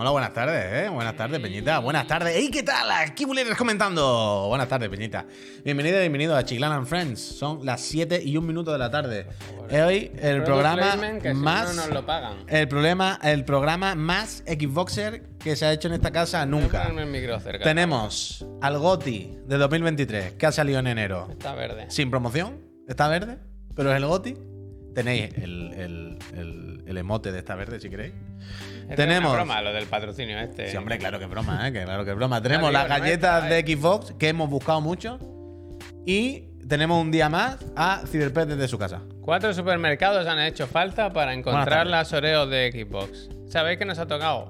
Hola, buenas tardes, ¿eh? Buenas tardes, Peñita. Buenas tardes. ¡Ey, qué tal! Aquí Buleres comentando. Buenas tardes, Peñita. Bienvenido y bienvenido a Chiclan and Friends. Son las 7 y un minuto de la tarde. Hoy el programa si no, más. no nos lo pagan. El problema, el programa más Xboxer que se ha hecho en esta casa nunca. el cerca. Tenemos al GOTI de 2023, que ha salido en enero. Está verde. Sin promoción, está verde, pero es el GOTI. Tenéis el, el- el- el emote de esta verde si queréis. Es Tenemos. una broma lo del patrocinio este. Sí, hombre, claro que es broma, ¿eh? Que claro que es broma. Tenemos las galletas de Xbox que hemos buscado mucho. Y tenemos un día más a Cyberpet desde su casa. Cuatro supermercados han hecho falta para encontrar las Oreos de Xbox. ¿Sabéis qué nos ha tocado?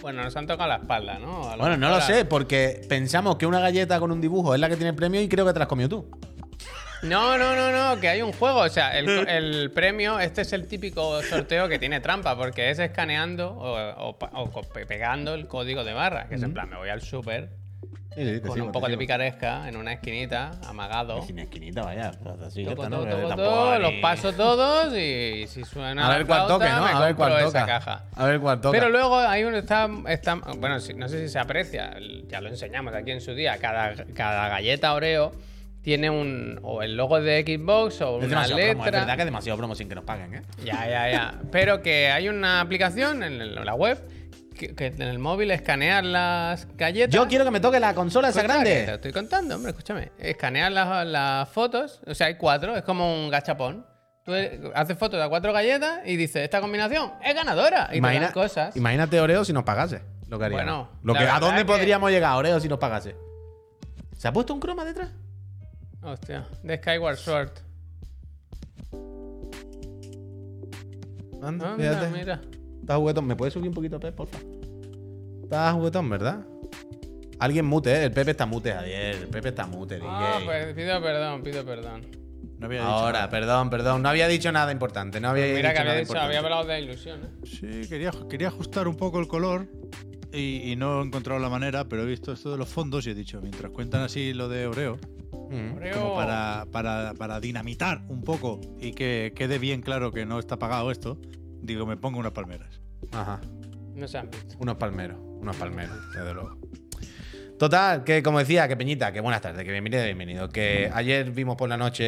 Bueno, nos han tocado la espalda, ¿no? A Bueno, no lo sé, porque pensamos que una galleta con un dibujo es la que tiene el premio y creo que te la has comido tú. No, no, no, no, que hay un juego. O sea, el, el premio, este es el típico sorteo que tiene trampa, porque es escaneando o, pegando el código de barra, que es en plan, me voy al súper con un poco de picaresca en una esquinita, amagado. Sin esquinita, vaya. Así que Toco, está, toco, ¿no? toco, Tampoco todo, los paso todos y si suena A ver cuál toque, ¿no? A ver cuál toca. caja. A ver cuál toca. Pero luego hay un está, está- bueno, no sé si se aprecia, ya lo enseñamos aquí en su día, cada, cada galleta Oreo tiene un o el logo de Xbox o es una demasiado promo, es letra. verdad que es demasiado promo sin que nos paguen, ¿eh? Ya, ya, ya. Pero que hay una aplicación en la web que, que en el móvil escaneas las galletas. Yo quiero que me toque la consola esa Escucha, que Te grande. estoy contando, hombre, escúchame. Escaneas las, las fotos, o sea, hay cuatro, es como un gachapón. Tú eh, haces fotos de cuatro galletas y dices, esta combinación es ganadora. Y te Imagina- dan cosas. Imagínate Oreo si nos pagase. Lo que haríamos. Bueno, Lo la que, ¿A dónde que- podríamos llegar, Oreo, si nos pagase? ¿Se ha puesto un croma detrás? Hostia, de Skyward Sword. Anda, Anda, fíjate. mira. Está juguetón. ¿Me puedes subir un poquito, Pep, porfa? Está juguetón, ¿verdad? Alguien mute, ¿eh? El Pepe está mute, Javier. El Pepe está mute, DJ. Ah, pues pido perdón, pido perdón. No había dicho Ahora, nada. perdón, perdón. No había dicho nada importante. No había Mira dicho que había nada dicho, importante. había hablado de ilusiones. Sí, quería, quería ajustar un poco el color y, y no he encontrado la manera, pero he visto esto de los fondos y he dicho, mientras cuentan así lo de Oreo, Mm. Como para, para, para dinamitar un poco y que quede bien claro que no está pagado esto, digo, me pongo unas palmeras. Ajá. No se han visto. Unos palmeros, unos palmeros, desde luego. Total, que como decía, que Peñita, que buenas tardes, que bienvenido, bienvenido. Que ayer vimos por la noche,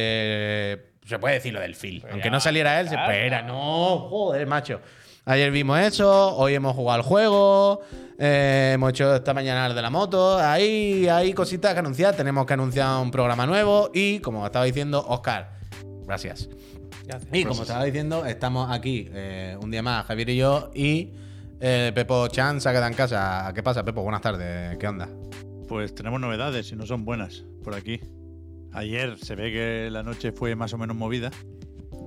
se puede decir lo del Phil, Pues aunque ya, no saliera él, se espera, no, joder, macho. Ayer vimos eso, hoy hemos jugado al juego, eh, hemos hecho esta mañana el de la moto, ahí hay cositas que anunciar, tenemos que anunciar un programa nuevo y, como estaba diciendo, Oscar, gracias. Gracias. Y como estaba diciendo, estamos aquí eh, un día más, Javier y yo, y eh, Pepo Chan se ha quedado en casa. ¿Qué pasa, Pepo? Buenas tardes, ¿qué onda? Pues tenemos novedades y no son buenas por aquí. Ayer se ve que la noche fue más o menos movida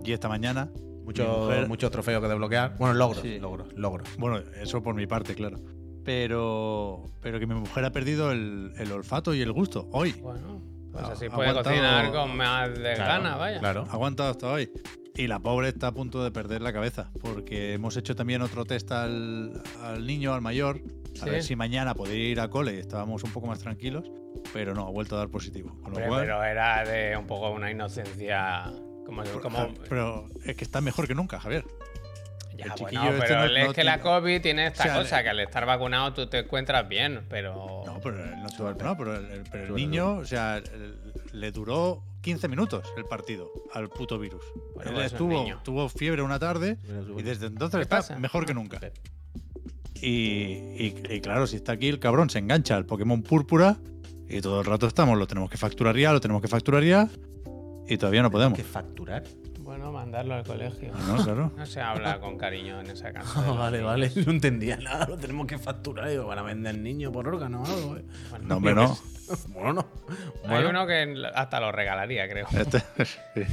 y esta mañana Muchos muchos trofeos que desbloquear. Bueno, logros, Sí. logros, logros. Bueno, eso por mi parte, claro. Pero, pero que mi mujer ha perdido el, el olfato y el gusto hoy. Bueno, pues así ha puede aguantado- cocinar con más de Claro, gana, vaya. Claro. Ha aguantado hasta hoy. Y la pobre está a punto de perder la cabeza, porque hemos hecho también otro test al, al niño, al mayor, a Sí. ver si mañana podía ir a cole y estábamos un poco más tranquilos, pero no, ha vuelto a dar positivo. Con lo Hombre, cual- pero era de un poco una inocencia. Como, como Ja- pero es que está mejor que nunca, Javier. ya, el bueno, este pero no- es no que la COVID tiene esta O sea, cosa, que al estar vacunado tú te encuentras bien, pero. No, pero no no, pero el, pero el niño, o sea, el- le duró 15 minutos el partido al puto virus. Bueno, Él pues estuvo, tuvo fiebre una tarde y desde entonces ¿Qué está pasa? mejor que nunca. Y, y- y claro, si está aquí el cabrón, se engancha al Pokémon Púrpura y todo el rato estamos, lo tenemos que facturar ya, lo tenemos que facturar ya y todavía no podemos. que facturar? Bueno, mandarlo al colegio. No, claro. No se habla con cariño en esa casa. los vale, niños. vale. No entendía nada. Lo tenemos que facturar. Digo, van a vender niños por órgano o algo. eh. Bueno, No, hombre, no. Bueno, no. Hay Bueno, uno que hasta lo regalaría, creo. Este, sí. Este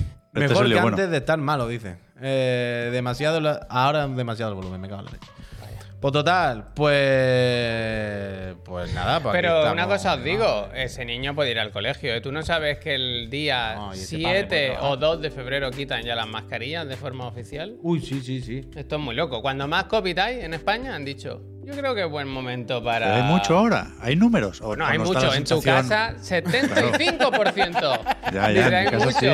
mejor que bueno. antes de estar malo, dice. Eh, demasiado. la- Ahora demasiado el volumen, me cago en la leche. Pues total, pues. Pues nada, pues Pero una cosa os digo, ese niño puede ir al colegio. ¿eh? Tú no sabes que el día No, y ese padre 7 puede trabajar. o 2 de febrero quitan ya las mascarillas de forma oficial. Uy, sí, sí, sí. Esto es muy loco. Cuando más COVID hay en España, han dicho, yo creo que es buen momento para... Pero hay mucho ahora, hay números. O- No, hay mucho. En tu casa, 75%. Ya, ya, en mi hay casa mucho. sí.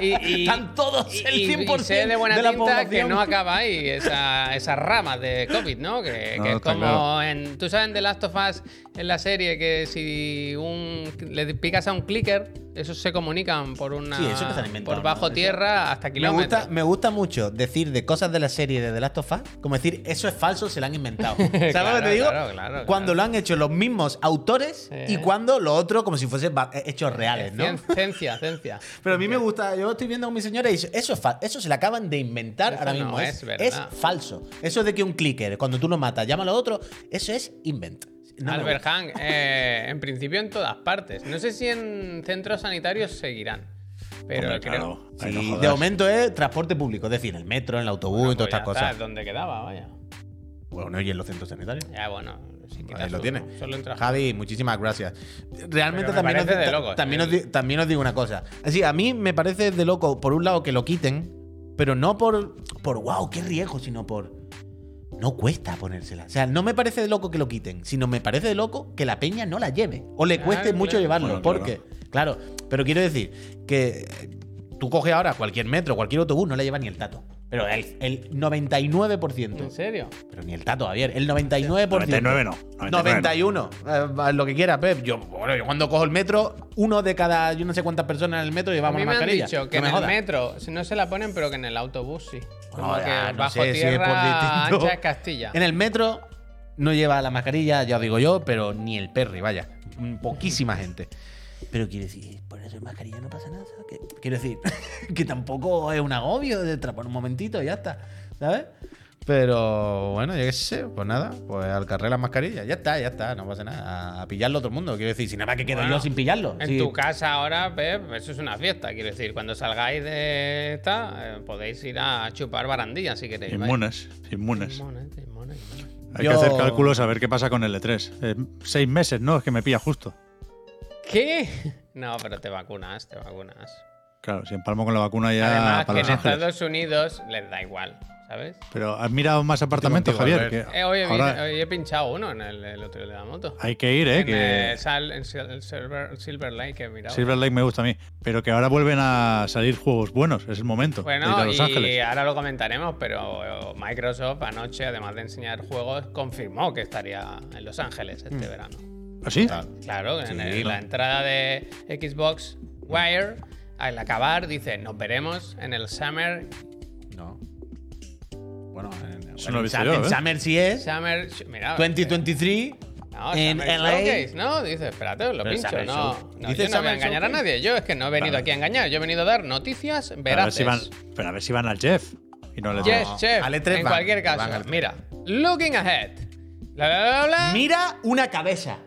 Y, y- Están todos el y- y 100% sé de buena de la tinta que población. no acaba ahí esa, esa rama de COVID, ¿no? Que, No, que es como claro. en. Tú sabes en The Last of Us, en la serie, que si un, le picas a un clicker, esos se comunican por una. Sí, eso por ¿no? bajo Eso- tierra hasta Me kilómetros. gusta, me gusta mucho decir de cosas de la serie de The Last of Us, como decir, eso es falso, se lo han inventado. ¿Sabes lo que te digo? claro, claro, cuando lo han hecho los mismos autores Sí. y cuando lo otro como si fuesen ba- hechos reales, ¿no? Cien- Ciencia, ciencia. Pero a mí me gusta, yo estoy viendo con mi señora y dice, eso es fa- eso se le acaban de inventar Eso ahora no mismo. es es, verdad. es falso. Eso de que un clicker, cuando tú lo matas, llama a lo otro, eso es invent. No Albert. Hank, eh, en principio en todas partes. No sé si en centros sanitarios seguirán. Pero Hombre, creo. claro. No de momento es transporte público, es decir, el metro, en el autobús Bueno, y todas pues estas cosas. es donde quedaba, vaya. Bueno, y en los centros sanitarios. Ya, bueno. si Ahí lo uno, tiene. Solo entra. Javi, muchísimas gracias. Realmente también, os, parece de di- locos, también, ¿eh? os también os digo una cosa. Así, a mí me parece de loco, por un lado, que lo quiten, pero no por, por wow, qué riesgo, sino por. No cuesta ponérsela. O sea, no me parece de loco que lo quiten, sino me parece de loco que la peña no la lleve. O le cueste Claro, mucho claro. llevarlo. Bueno, porque, claro. pero quiero decir que tú coges ahora cualquier metro, cualquier autobús, no le lleva ni el tato. Pero el, el 99%. ¿En serio? Pero ni el tato, Javier. El 99%. 99 no. 91. eh, lo que quiera, Pep. Yo, bueno, yo cuando cojo el metro, uno de cada yo no sé cuántas personas en el metro A llevamos mí una me han mascarilla. dicho que No me en el metro si no se la ponen, pero que en el autobús sí. Como No, ya, que no bajo sé si es por tierra distinto. ancha es Castilla. En el metro no lleva la mascarilla, ya os digo yo, pero ni el perry, vaya. Poquísima gente. Pero quiero decir, por eso en mascarilla no pasa nada. ¿sabes? Que- quiero decir, que tampoco es un agobio de tra- por un momentito y ya está. ¿Sabes? Pero bueno, yo qué sé, pues nada, pues al carrer la mascarilla, ya está, ya está, no pasa nada. A, a pillarlo todo el mundo, quiero decir, si nada más que quedo Bueno, yo sin pillarlo. En Sí. tu casa ahora, Pep, eso es una fiesta. Quiero decir, cuando salgáis de esta, eh, podéis ir a chupar barandillas si queréis. Inmunes, inmunes. Inmunes, inmunes, inmunes. Hay Yo- que hacer cálculos a ver qué pasa con el E3. Eh, seis meses, ¿no? Es que me pilla justo. ¿Qué? No, pero te vacunas, te vacunas. Claro, si empalmo con la vacuna ya Además, que en Ángeles. Estados Unidos les da igual, ¿sabes? Pero has mirado más apartamentos, contigo, Javier. Que Eh, hoy, he, ahora hoy he pinchado uno en el, el otro de la moto. hay que ir, ¿eh? en Que el, Sal- en Silver, Silver Lake que he mirado. Silver Lake me gusta a mí. Pero que ahora vuelven a salir juegos buenos. Es el momento de ir a Bueno, Los y Ángeles. ahora lo comentaremos, pero Microsoft anoche, además de enseñar juegos, confirmó que estaría en Los Ángeles este Mm. verano. ¿Ah, sí? Claro, en Sí, el- ¿no? la entrada de Xbox Wire, al acabar, dice, nos veremos en el Summer, No. Bueno, en, Eso no lo en yo, en ¿eh? Summer sí es. Summer, mira, 2023 No, en Summer LA. Showcase, ¿no? Dice, espérate, lo Pero pincho. No, no, dice yo no voy a engañar a Showcase. nadie. Yo es que no he venido Vale. aquí a engañar. Yo he venido a dar noticias a ver veraces. si van, pero a ver si van al Jeff. Y no le Yes, No, chef. al E3 en van, cualquier van caso, al E3. mira, looking ahead. Bla, bla, bla, bla. Mira una cabeza.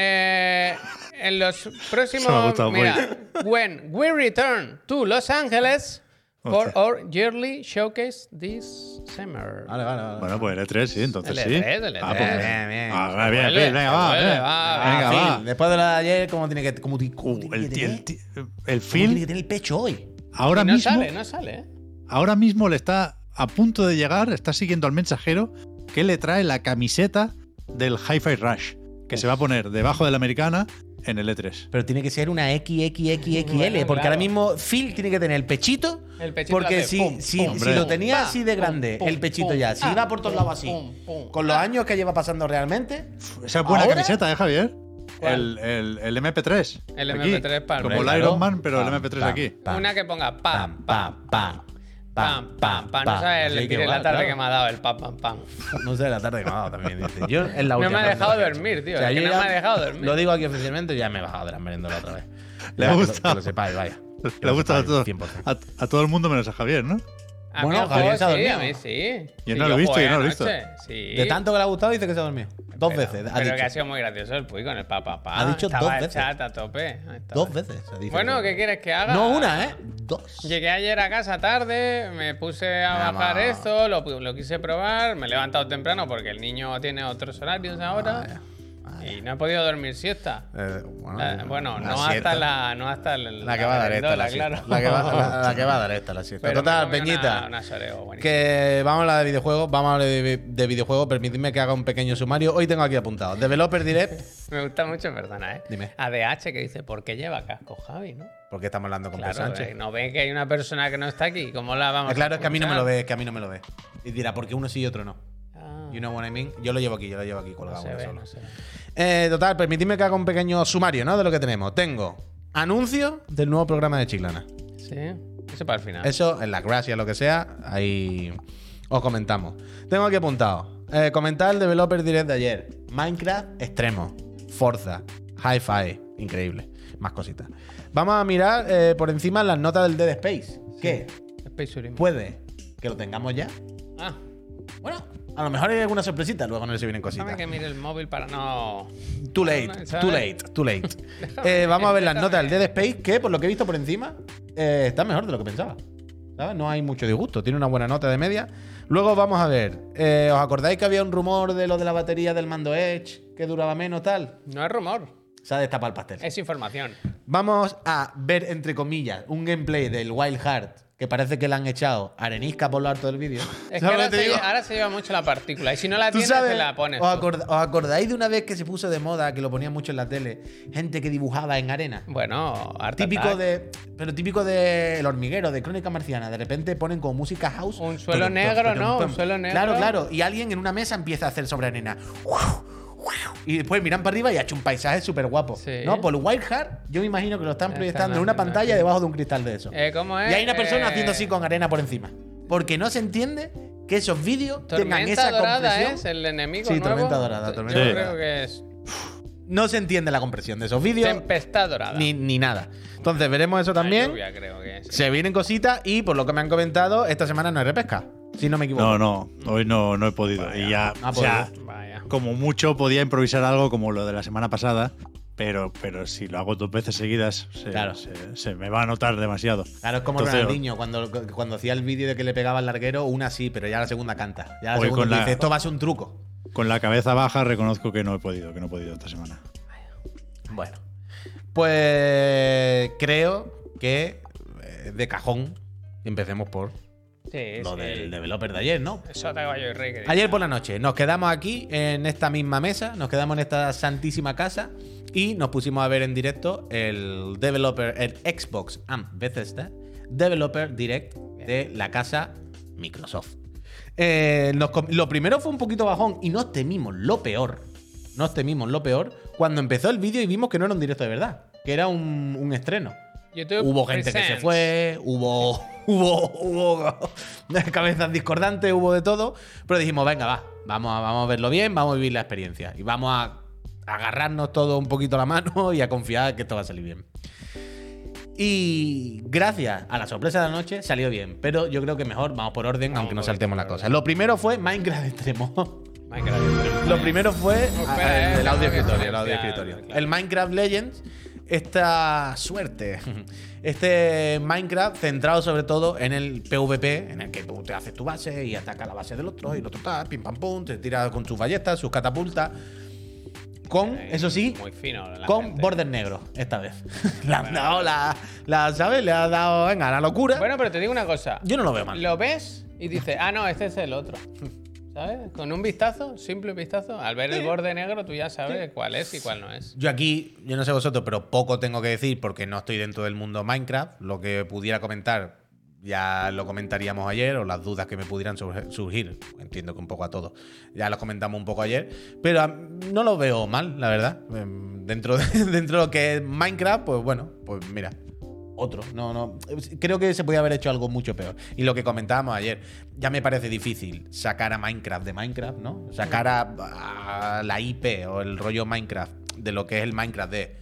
Eh, en los Eso me ha próximos. gustado muy Mira, when we return to Los Angeles for our yearly showcase this summer. Vale, vale, vale. Bueno, pues el E3 sí, entonces El sí. E3, el Ah, E3. pues Bien, bien. Ah, bien, Vuelve, bien, venga, va. venga. va, Venga, Ah, va. Phil, después de lo de ayer, ¿cómo tiene que, cómo, Uh, tiene el, que tener? el, el ¿Cómo tiene Phil que tener el pecho hoy? ahora no mismo, sale, no sale, ¿eh? ahora mismo le está a punto de llegar, está siguiendo al mensajero que le trae la camiseta del Hi-Fi Rush, que se va a poner debajo de la americana en el E E3. Pero tiene que ser una XXXXL, Bueno, porque claro. ahora mismo Phil tiene que tener el pechito. El pechito porque hace si, pum, si, pum, si lo tenía Pum, así de grande, pum, el pechito pum, ya, si ah, iba por todos lados así, pum, pum. con los Ah. años que lleva pasando realmente, Esa es buena ¿Ahora? camiseta, ¿eh, Javier? El, el, el MP3. El aquí. MP3 para Como el. Iron Man, pero el Pam, MP3 pam, aquí. pam, Una que ponga pam, pam, pam, pam, pam, pam. No sabes el Sí, que la tarde claro. que me ha dado el pam, pam, pam. No sé, la tarde que me ha dado también. Dice. Yo en la No me ha dejado dormir, tío, O sea, es que yo no me ha dejado dormir. Lo digo aquí oficialmente, ya me he bajado de la merienda otra vez. Le ha Ya, que lo- gustado. Que lo sepáis, vaya. Que Le ha lo gustado a todo, sepáis, 100%. a, a todo el mundo menos a Javier, ¿no? A Bueno, Javier se ha sí, dormido. a mí sí. Yo Sí, no lo he visto, yo no lo he visto. Sí. De tanto que le ha gustado, dice que se ha dormido. Dos Pero- veces. Ha pero dicho. que ha sido muy gracioso el Puy con el pa, pa, pa. Ha dicho Estaba dos veces. chat a tope. Dos veces. ha dicho Bueno, ¿qué quieres que haga? No una, ¿eh? Dos. Llegué ayer a casa tarde, me puse a Vamos. bajar esto, lo, lo quise probar, me he levantado temprano porque el niño tiene otros horarios ahora. Vaya. Y no he podido dormir siesta. Eh, bueno, La- bueno, la no hasta la, no hasta el- La que va a dar esta, la claro. La que va, la- la que va a dar esta, la siesta. Pero Total, Peñita. Una, una soreo buenísima. Que vamos a hablar de videojuegos, vamos a hablar de, de videojuegos. Permitidme que haga un pequeño sumario. Hoy tengo aquí apuntado. Developer Direct. Me gusta mucho, perdona, ¿eh? Dime. ADH que dice, ¿por qué lleva casco Javi, no? Porque estamos hablando con Claro, Sánchez. eh, no ve que hay una persona que no está aquí. ¿Cómo la vamos Eh, Claro, es que a mí no me lo ve, es que a mí no me lo ve. Y dirá, ¿por qué uno sí y otro no? You know what I mean? Yo lo llevo aquí, yo lo llevo aquí colgado solo. no ve. Eh, total, permitidme que haga un pequeño sumario, ¿no? De lo que tenemos. Tengo anuncio del nuevo programa de Chiclana. Sí, eso para el final. Eso, en la gracia, lo que sea, ahí os comentamos. Tengo aquí apuntado. Eh, comentar el Developer Direct de ayer. Minecraft extremo. Forza. Hi-Fi. Increíble. Más cositas. Vamos a mirar eh, por encima las notas del Dead Space. ¿Qué? Space. Puede que lo tengamos ya. Ah, Bueno, a lo mejor hay alguna sorpresita. Luego no se vienen déjame cositas. que mire el móvil para no... Too late, ¿sabes? too late, too late. Eh, vamos a ver las notas del Dead Space, que por lo que he visto por encima, eh, está mejor de lo que pensaba. ¿Sabes? No hay mucho disgusto, tiene una buena nota de media. Luego vamos a ver, eh, ¿os acordáis que había un rumor de lo de la batería del mando Edge que duraba menos tal? No es rumor, Se ha destapado el pastel. es información. Vamos a ver, entre comillas, un gameplay del Wild Heart que parece que le han echado arenisca por lo alto del vídeo. Es ¿Sabes que ahora se, digo? ahora se lleva mucho la partícula. Y si no la ¿Tú tienes, sabes? te la pones. ¿Os, tú. acord- os acordáis de una vez que se puso de moda, que lo ponían mucho en la tele, gente que dibujaba en arena? Bueno, Art Típico Attack. de. Pero típico de El hormiguero, de Crónica Marciana. De repente ponen como música house. Un suelo negro, ¿no? Un suelo negro. Claro, claro. Y alguien en una mesa empieza a hacer sobre arena. Y después miran para arriba y ha hecho un paisaje súper guapo. Sí. ¿No? Por Wild Heart, yo me imagino que lo están Están proyectando en una pantalla debajo de un cristal de eso. Eh, ¿Cómo es? y hay una persona Eh, haciendo así con arena por encima. Porque no se entiende que esos vídeos tengan Tormenta esa dorada compresión. es el enemigo Sí, nuevo. tormenta dorada, Yo tormenta dorada. creo que es No se entiende la compresión de esos vídeos. tempestad dorada. Ni, ni nada. Entonces veremos eso también. lluvia, creo que es. Se vienen cositas y por lo que me han comentado, esta semana no hay repesca. Si no me equivoco. No, no, hoy no, no he podido. y ya, no ha o sea, podido. Vaya. Como mucho podía improvisar algo como lo de la semana pasada, pero, pero si lo hago dos veces seguidas, se, Claro. se, se me va a notar demasiado. Claro, es como Entonces, Ronaldinho, cuando, cuando hacía el vídeo de que le pegaba al larguero, una sí, pero ya la segunda canta. Ya la segunda la- dice, esto va a ser un truco. Con la cabeza baja reconozco que no he podido, que no he podido esta semana. Bueno. Pues creo que eh, de cajón empecemos por Sí, lo sí. del developer de ayer, ¿no? Eso te yo rey. que Ayer por la noche nos quedamos aquí en esta misma mesa, nos quedamos en esta santísima casa y nos pusimos a ver en directo el developer, el Xbox and Bethesda Developer Direct de la casa Microsoft. Eh, nos lo primero fue un poquito bajón y nos temimos lo peor. Nos temimos lo peor cuando empezó el vídeo y vimos que no era un directo de verdad, que era un, un estreno. YouTube Hubo gente que se fue, hubo, hubo, hubo cabezas discordantes, hubo de todo. Pero dijimos, venga, va, vamos a, vamos a verlo bien, vamos a vivir la experiencia. Y vamos a agarrarnos todo un poquito la mano y a confiar que esto va a salir bien. Y gracias a la sorpresa de la noche salió bien. Pero yo creo que mejor vamos por orden, Vamos aunque no saltemos la cosa. Lo primero fue Minecraft Extremo. Minecraft. Lo primero fue Espera, eh, el, audio escritorio, el audio escritorio. El Minecraft Legends, esta suerte, este Minecraft centrado sobre todo en el PvP, en el que tú te haces tu base y ataca la base del otro y el otro tal, pim pam pum, te tira con sus ballestas, sus catapultas. Con, eso sí, Muy fino. con bordes negros esta vez. Le han dado la, la, ¿sabes? Le ha dado, venga, la locura. Bueno, pero te digo una cosa. Yo no lo veo mal. Lo ves y dices, ah, no, este es el otro. ¿Sabes? Con un vistazo, simple vistazo, al ver el borde negro tú ya sabes cuál es y cuál no es. Yo aquí, yo no sé vosotros, pero poco tengo que decir porque no estoy dentro del mundo Minecraft. Lo que pudiera comentar ya lo comentaríamos ayer, o las dudas que me pudieran surg- surgir. Entiendo que un poco a todos. Ya lo comentamos un poco ayer. Pero ah, no lo veo mal, la verdad. Em, Dentro de, dentro de lo que es Minecraft, pues bueno, pues mira. Otro, no, no. Creo que se podía haber hecho algo mucho peor. Y lo que comentábamos ayer, ya me parece difícil sacar a Minecraft de Minecraft, ¿no? Sacar a, a la IP o el rollo Minecraft de lo que es el Minecraft de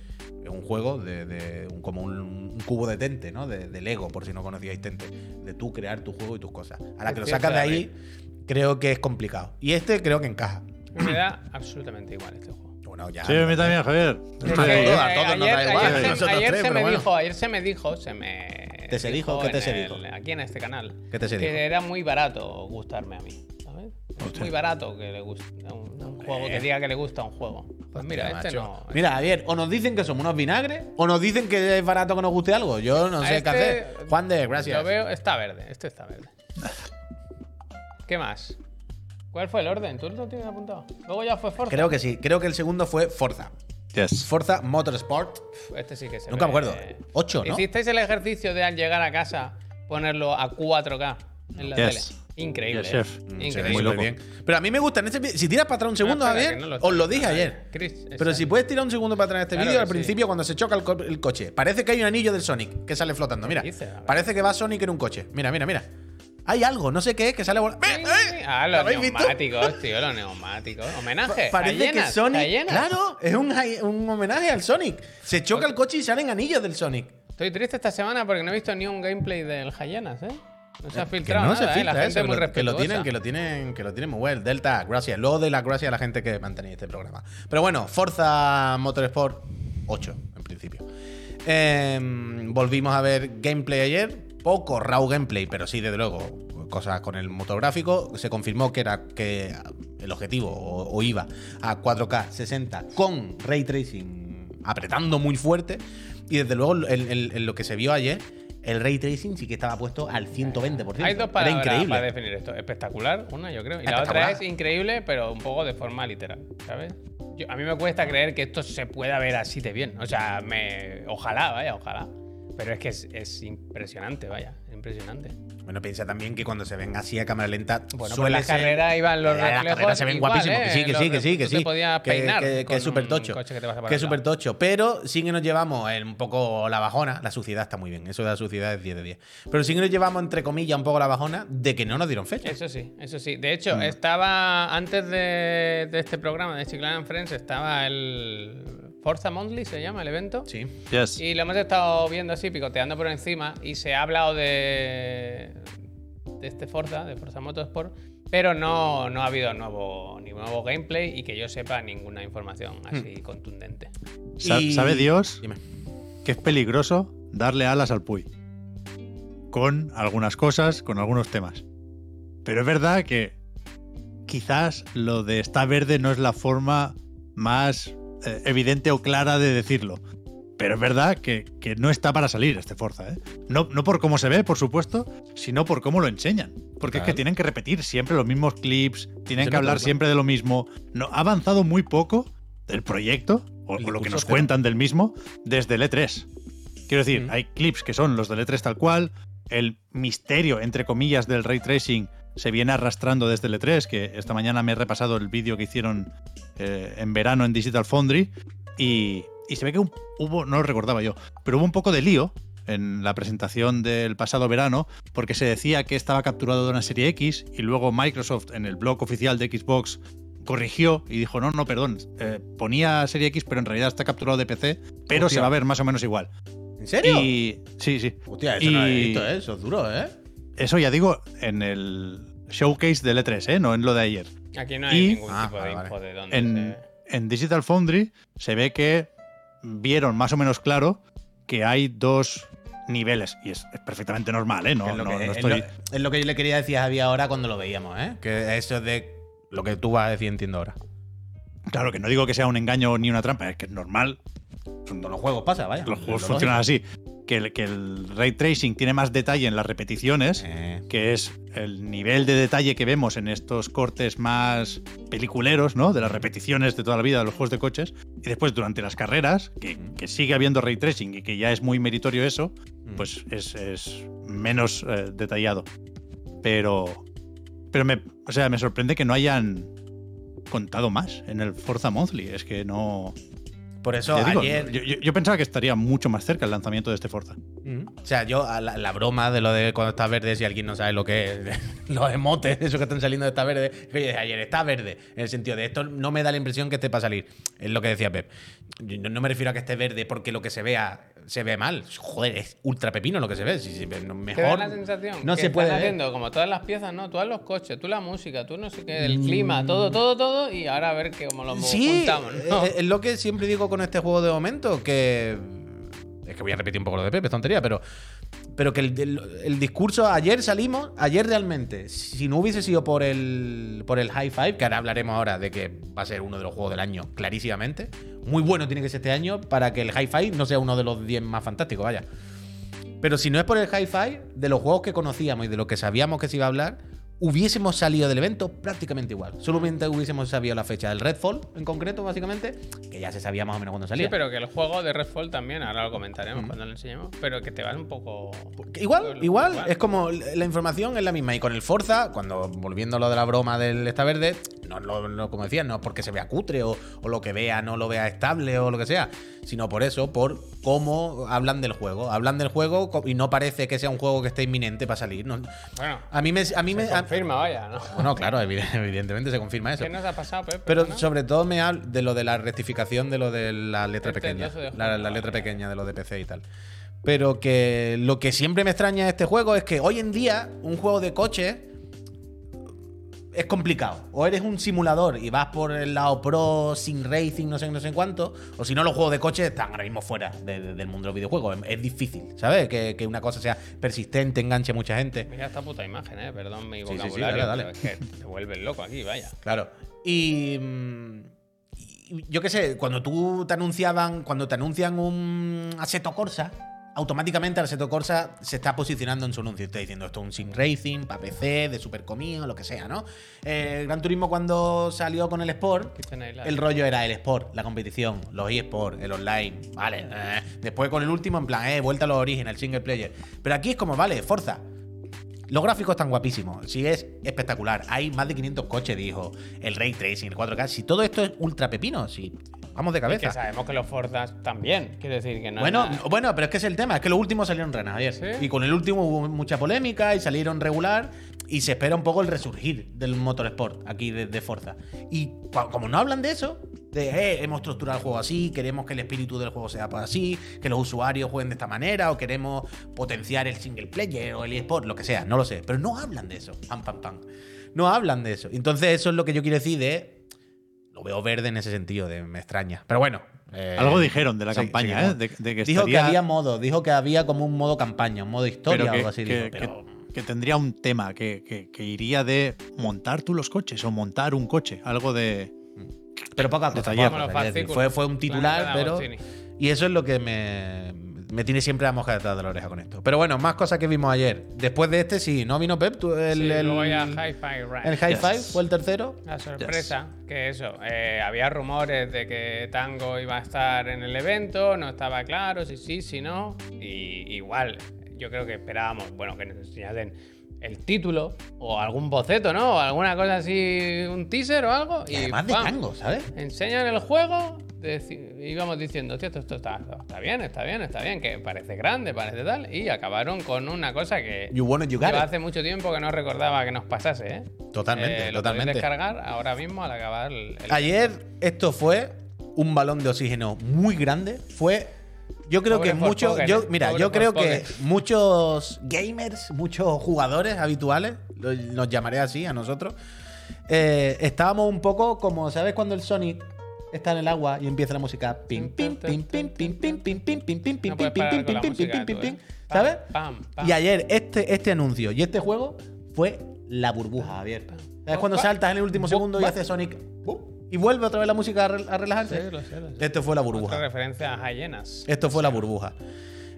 un juego, de, de un- como un, un cubo de Tente, ¿no? De, de Lego, por si no conocíais Tente. De tú crear tu juego y tus cosas. Ahora que lo sacas de ahí, creo que es complicado. Y este creo que encaja. Me da absolutamente igual este juego. Bueno, ya. Sí, a mí también, Javier. Que eh, a todos nos da ayer, igual, ayer se- nosotros ayer tres, se pero me bueno. dijo, ayer se me dijo, se me. ¿Te se dijo? ¿Qué te se dijo? Aquí en este canal. ¿Qué te se que dijo? era muy barato gustarme a mí. ¿sabes? Es Hostia. muy barato que le guste. a un- un juego que diga que le gusta un juego. Pues mira, Hostia, este macho. no. Mira, Javier, o nos dicen que somos unos vinagres, o nos dicen que es barato que nos guste algo. Yo no A sé qué este hacer. Juan de, gracias. Lo veo, está verde. Este está verde. ¿Qué más? ¿Cuál fue el orden? ¿Tú lo tienes apuntado? Luego ya fue Forza. Creo que sí. Creo que el segundo fue Forza. Yes. Forza Motorsport. Este sí que se Nunca ve- me acuerdo. Ocho, ¿no? ¿Hicisteis el ejercicio de al llegar a casa ponerlo a 4K en la Yes. tele? Increíble. Yes, chef. ¿eh? Se ve Increíble. muy loco. superbién. Pero a mí me gusta en este vídeo. Si tiras para atrás un segundo, No, Javier, no lo os lo dije ayer. Chris, Pero si puedes tirar un segundo para atrás en este Claro vídeo, al sí. principio, cuando se choca el, co- el coche, parece que hay un anillo del Sonic que sale flotando. Mira, parece que va Sonic en un coche. Mira, mira, mira. Hay algo, no sé qué es, que sale volando. ¡Eh, eh! Ah, ¿Lo los visto? neumáticos, tío, los neumáticos. Homenaje. Parece Cayenas, que Sonic. Claro, es un, un homenaje al Sonic. Se choca el coche y salen anillos del Sonic. Estoy triste esta semana porque no he visto ni un gameplay del Hyenas, ¿eh? No se ha Que filtrado no nada, se ¿eh? filtra La gente eso, es muy que, lo, que tienen, que lo tienen, que lo tienen muy bueno. Delta, gracias. Luego de las gracias a la gente que mantenéis este programa. Pero bueno, Forza Motorsport 8, en principio. Em, volvimos a ver gameplay ayer. Poco raw gameplay, pero sí, desde luego, cosas con el motor gráfico. Se confirmó que era que el objetivo o, o iba a 4K 60 con ray tracing apretando muy fuerte. Y desde luego, en, en- en lo que se vio ayer, el ray tracing sí que estaba puesto al 120%. Hay dos Era palabras increíble. para definir esto. Espectacular, una yo creo. Y la otra es increíble, pero un poco de forma literal, ¿sabes? Yo- a mí me cuesta creer que esto se pueda ver así de bien. O sea, me, ojalá, vaya, ojalá. Pero es que es, es impresionante, vaya, impresionante. Bueno, piensa también que cuando se ven así a cámara lenta, Bueno, pues suele las ser- carreras iban los Eh, las reflejos carreras se ven igual, guapísimos. ¿eh? Que sí, que sí, que sí, que sí. Que- peinar que, es súper tocho. que es súper tocho. Pero sí que nos llevamos un poco la bajona. La suciedad está muy bien. Eso de la suciedad es 10 de 10. Pero sí que nos llevamos, entre comillas, un poco la bajona de que no nos dieron fecha. Eso sí, eso sí. De Mm. hecho, estaba antes de, de este programa de Chiclana and Friends, estaba el Forza Monthly, se llama el evento. Sí. Yes. Y lo hemos estado viendo así, picoteando por encima, y se ha hablado de, de este Forza, de Forza Motorsport, pero no, no ha habido nuevo, ni nuevo gameplay y que yo sepa ninguna información así contundente. Sa- Y- ¿Sabe Dios Dime. que es peligroso darle alas al Puy? Con algunas cosas, con algunos temas. Pero es verdad que quizás lo de está verde no es la forma más evidente o clara de decirlo. Pero es verdad que, que no está para salir este Forza, ¿eh? No, no por cómo se ve, por supuesto, sino por cómo lo enseñan. Porque es que tienen que repetir siempre los mismos clips, tienen que hablar siempre de lo mismo. No, ha avanzado muy poco del proyecto, o, lo que nos cero. cuentan del mismo, desde el E3. Quiero decir, Mm. hay clips que son los del E3 tal cual, el misterio, entre comillas, del ray tracing se viene arrastrando desde el E3, que esta mañana me he repasado el vídeo que hicieron eh, en verano en Digital Foundry, y, y se ve que un- hubo, no lo recordaba yo, pero hubo un poco de lío en la presentación del pasado verano, porque se decía que estaba capturado de una serie X, y luego Microsoft en el blog oficial de Xbox corrigió y dijo, no, no, perdón, eh, ponía serie X, pero en realidad está capturado de PC, pero Hostia. se va a ver más o menos igual. ¿En serio? Y sí, sí. Hostia, eso no visto, ¿eh? Eso es duro, ¿eh? Eso ya digo en el showcase del E3, ¿eh? no en lo de ayer. Aquí no hay Y- ningún Ah, tipo de vale. info de dónde En, se- en Digital Foundry se ve que vieron más o menos claro que hay dos niveles. Y es, es perfectamente normal, ¿eh? No, es, lo no- que, no es estoy. lo- es lo que yo le quería decir a Javi ahora cuando lo veíamos, ¿eh? Que eso es de lo que tú vas a decir, entiendo ahora. Claro que no digo que sea un engaño ni una trampa, es que es normal. Todos los juegos pasa, vaya. Los juegos lo funcionan así. Que el, que el ray tracing tiene más detalle en las repeticiones. Eh, que es el nivel de detalle que vemos en estos cortes más peliculeros, ¿no? De las repeticiones de toda la vida de los juegos de coches. Y después, durante las carreras, que, que sigue habiendo ray tracing y que ya es muy meritorio eso, mm. pues es, es menos eh, detallado. Pero. Pero me. O sea, me sorprende que no hayan contado más en el Forza Monthly. Es que no. Por eso digo, ayer. yo, yo- yo pensaba que estaría mucho más cerca el lanzamiento de este Forza. Mm. O sea, yo, la, la broma de lo de cuando está verde, si alguien no sabe lo que es, los emotes, esos que están saliendo de está verde, dije ayer está verde, en el sentido de esto no me da la impresión que esté para salir. Es lo que decía Pep. Yo no, no me refiero a que esté verde porque lo que se vea se ve mal. Joder, es ultra pepino lo que se ve. Si, si- no- Te da mejor. la sensación no que se están puede ver. haciendo como todas las piezas, ¿no? Tú los coches, tú la música, tú no sé qué, el clima, todo, todo, todo, y ahora a ver que cómo lo Sí, juntamos, ¿no? es, es lo que siempre digo con este juego de momento, que es que voy a repetir un poco lo de Pepe, tontería, pero pero que el, el- el discurso, ayer salimos, ayer realmente, si no hubiese sido por el, por el High Five, que ahora hablaremos ahora de que va a ser uno de los juegos del año, clarísimamente, muy bueno tiene que ser este año para que el High Five no sea uno de los 10 más fantásticos, vaya. Pero si no es por el High Five, de los juegos que conocíamos y de lo que sabíamos que se iba a hablar, hubiésemos salido del evento prácticamente igual. Solamente hubiésemos sabido la fecha del Redfall, en concreto, básicamente, que ya se sabía más o menos cuándo salía. Sí, pero que el juego de Redfall también, ahora lo comentaremos cuando lo enseñemos, pero que te va un poco. Igual, igual, es como la información es la misma. Y con el Forza, cuando volviendo a lo de la broma del Esta Verde, no, no, no, como decía, no es porque se vea cutre o, o lo que vea no lo vea estable o lo que sea, sino por eso, por cómo hablan del juego. Hablan del juego y no parece que sea un juego que esté inminente para salir. No- Bueno, a mí me. A mí me se a- confirma, vaya, ¿no? bueno, claro, evide- evidentemente se confirma eso. ¿Qué nos ha pasado, Pep? Pero sobre todo me habla de lo de la rectificación de lo de la letra Este pequeña. 12 de La, la letra pequeña de lo de PC y tal. Pero que lo que siempre me extraña de este juego es que hoy en día un juego de coche es complicado. O eres un simulador y vas por el lado pro, sin racing, no sé, no sé cuánto. O si no, los juegos de coche están ahora mismo fuera de- de- del mundo de los videojuegos. Es, es difícil, ¿sabes? Que, que una cosa sea persistente, enganche a mucha gente. Mira esta puta imagen, eh. Perdón mi Sí, sí, sí, vocabulario. dale, es que te vuelves loco aquí, vaya. Claro. Y, mm, y yo qué sé, cuando tú te anunciaban, cuando te anuncian un Assetto Corsa, automáticamente el Assetto Corsa se está posicionando en su anuncio. Está diciendo esto es un sim racing, para PC, de Super Comín, lo que sea, ¿no? Eh, el Gran Turismo cuando salió con el Sport, el rollo era el Sport, la competición, los eSports, el online, vale. eh. Después con el último, en plan, eh, vuelta a los orígenes, el single player. Pero aquí es como, vale, Forza. Los gráficos están guapísimos. Sí, es espectacular. Hay más de 500 coches, dijo. El ray tracing, el 4K. Si todo esto es ultra pepino, si vamos de Y que cabeza. sabemos que los Forzas también. Quiero decir que no. Bueno, nada- bueno, pero es que es el tema, es que los últimos salieron renas ayer. ¿Sí? Y con el último hubo mucha polémica y salieron regular. Y se espera un poco el resurgir del motorsport aquí de, de Forza. Y como no hablan de eso, de eh, hemos estructurado el juego así, queremos que el espíritu del juego sea pues así, que los usuarios jueguen de esta manera, o queremos potenciar el single player o el eSport, lo que sea, no lo sé. Pero no hablan de eso. Pam, pam, pam. No hablan de eso. Entonces, eso es lo que yo quiero decir de. Lo veo verde en ese sentido, de me extraña. Pero bueno. eh, Algo dijeron de la sí, campaña. ¿eh? De, de que dijo que había modo, dijo que había como un modo campaña, un modo historia pero o que, algo así. que- dijo, pero- que- que tendría un tema que, que- que iría de montar tú los coches o montar un coche, algo de... pero poca cosa. taller. fue, fue un titular, pero. Y eso es lo que me, me tiene siempre la mosca detrás de la oreja con esto. Pero bueno, más cosas que vimos ayer. Después de este, sí, ¿no vino Pep? Tú, el, Sí, el, ya Hi-Fi Rush. el High Yes. Five fue el tercero. La sorpresa, que eso, eh, había rumores de que Tango iba a estar en el evento, no estaba claro si sí, si no, y igual, yo creo que esperábamos, bueno, que nos enseñasen el título o algún boceto, ¿no? O alguna cosa así, un teaser o algo. Y además de ¡pam! tango, ¿sabes? Enseñan el juego, íbamos diciendo, hostia, esto, esto está, está bien, está bien, está bien, que parece grande, parece tal, y acabaron con una cosa que You want it, you yo hace mucho tiempo que no recordaba que nos pasase, ¿eh? Totalmente, Eh, lo totalmente. descargar ahora mismo al acabar el. Ayer esto fue un balón de oxígeno muy grande. Fue. Yo creo Pobre que muchos. Yo, eh. mira, Pobre yo creo que muchos gamers, muchos jugadores habituales, nos llamaré así a nosotros, eh, estábamos un poco como, ¿sabes cuando el Sonic está en el agua y empieza la música? Pim, pim, pim, pim, pim, pim, pim, pim, pim, pim, pim, pim, pim, pim, pim, pim, pim. Pam, ¿Sabes? Y ayer este, este anuncio y este juego fue la burbuja abierta. ¿Sabes cuando saltas en el último segundo y hace Sonic y vuelve otra vez la música a re- a relajarse? Esto fue la Otra burbuja. referencia a Hyenas. Esto fue la burbuja.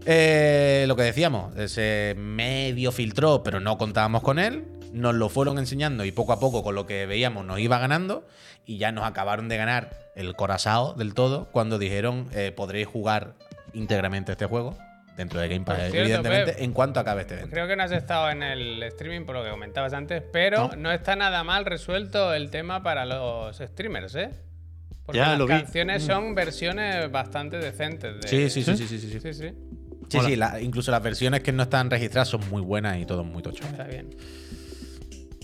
Eh, lo que decíamos, se medio filtró, pero no contábamos con él. Nos lo fueron enseñando y poco a poco, con lo que veíamos, nos iba ganando. Y ya nos acabaron de ganar el corazao del todo cuando dijeron eh, podréis jugar íntegramente este juego dentro de Game Pass, cierto, evidentemente, Pep. en cuanto acabe este evento. Creo que no has estado en el streaming por lo que comentabas antes, pero No. no, está nada mal resuelto el tema para los streamers, ¿eh? Porque Ya las lo vi. canciones son versiones bastante decentes. De... Sí, sí, sí, sí, sí, sí. sí. Sí, sí. Sí, Hola. sí, la- incluso las versiones que no están registradas son muy buenas y todo muy tocho. Está bien.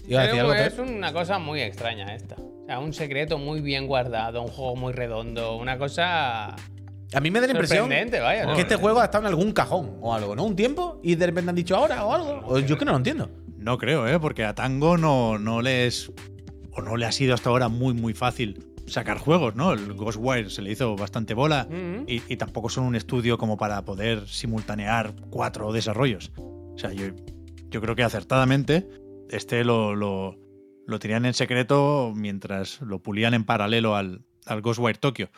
¿Iba a decir algo, es una cosa muy extraña esta. O sea, un secreto muy bien guardado, un juego muy redondo, una cosa A mí me da la impresión sorprendente, vaya. que este juego ha estado en algún cajón o algo, ¿no? Un tiempo y de repente han dicho ahora o algo. O yo que no lo entiendo. No creo, ¿eh? Porque a Tango no, no le es. O no le ha sido hasta ahora muy, muy fácil sacar juegos, ¿no? El Ghostwire se le hizo bastante bola Ujú. y, y tampoco son un estudio como para poder simultanear cuatro desarrollos. O sea, yo, yo creo que acertadamente este lo, lo, lo tenían en secreto mientras lo pulían en paralelo al, al Ghostwire Tokyo.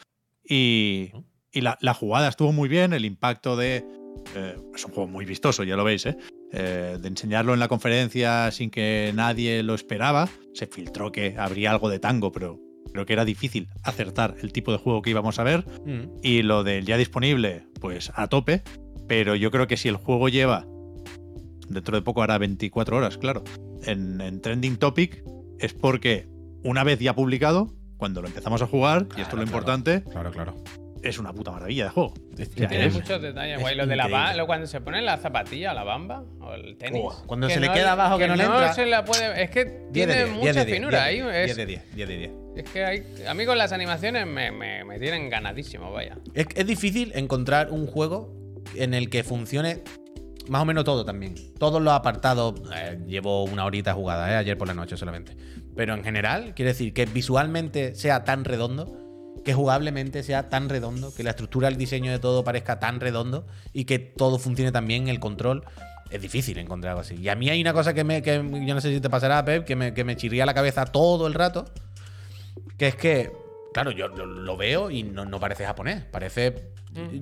Y, y la, la jugada estuvo muy bien, el impacto de... eh, es un juego muy vistoso, ya lo veis, ¿eh? Eh, de enseñarlo en la conferencia sin que nadie lo esperaba. Se filtró que habría algo de tango, pero creo que era difícil acertar el tipo de juego que íbamos a ver. Mm. Y lo del ya disponible, pues a tope. Pero yo creo que si el juego lleva, dentro de poco hará 24 horas, claro, en, en Trending Topic, es porque una vez ya publicado, cuando lo empezamos a jugar, y esto es lo Claro, importante, Claro, claro. es una puta maravilla de juego. Es Tiene es- muchos detalles, es guay. Lo de la ba- increíble. lo cuando se pone la zapatilla, la bamba o el tenis. Cuando que se le queda abajo que no le entra. se la puede. Es que 10 tiene de 10, 10 mucha de 10, finura 10 ahí. de 10, Es, 10 de 10, 10 de 10. es que hay, a mí con las animaciones me, me, me tienen ganadísimo, vaya. Es, es difícil encontrar un juego en el que funcione más o menos todo también. Todos los apartados. eh, llevo una horita jugada, eh, ayer por la noche solamente. Pero en general, quiere decir que visualmente sea tan redondo, que jugablemente sea tan redondo, que la estructura, el diseño de todo parezca tan redondo y que todo funcione tan bien, el control. Es difícil encontrar algo así. Y a mí hay una cosa que, me, que yo no sé si te pasará, Pep, que me, que me chirría la cabeza todo el rato. Que es que, claro, yo lo, lo veo y no, no parece japonés. Parece.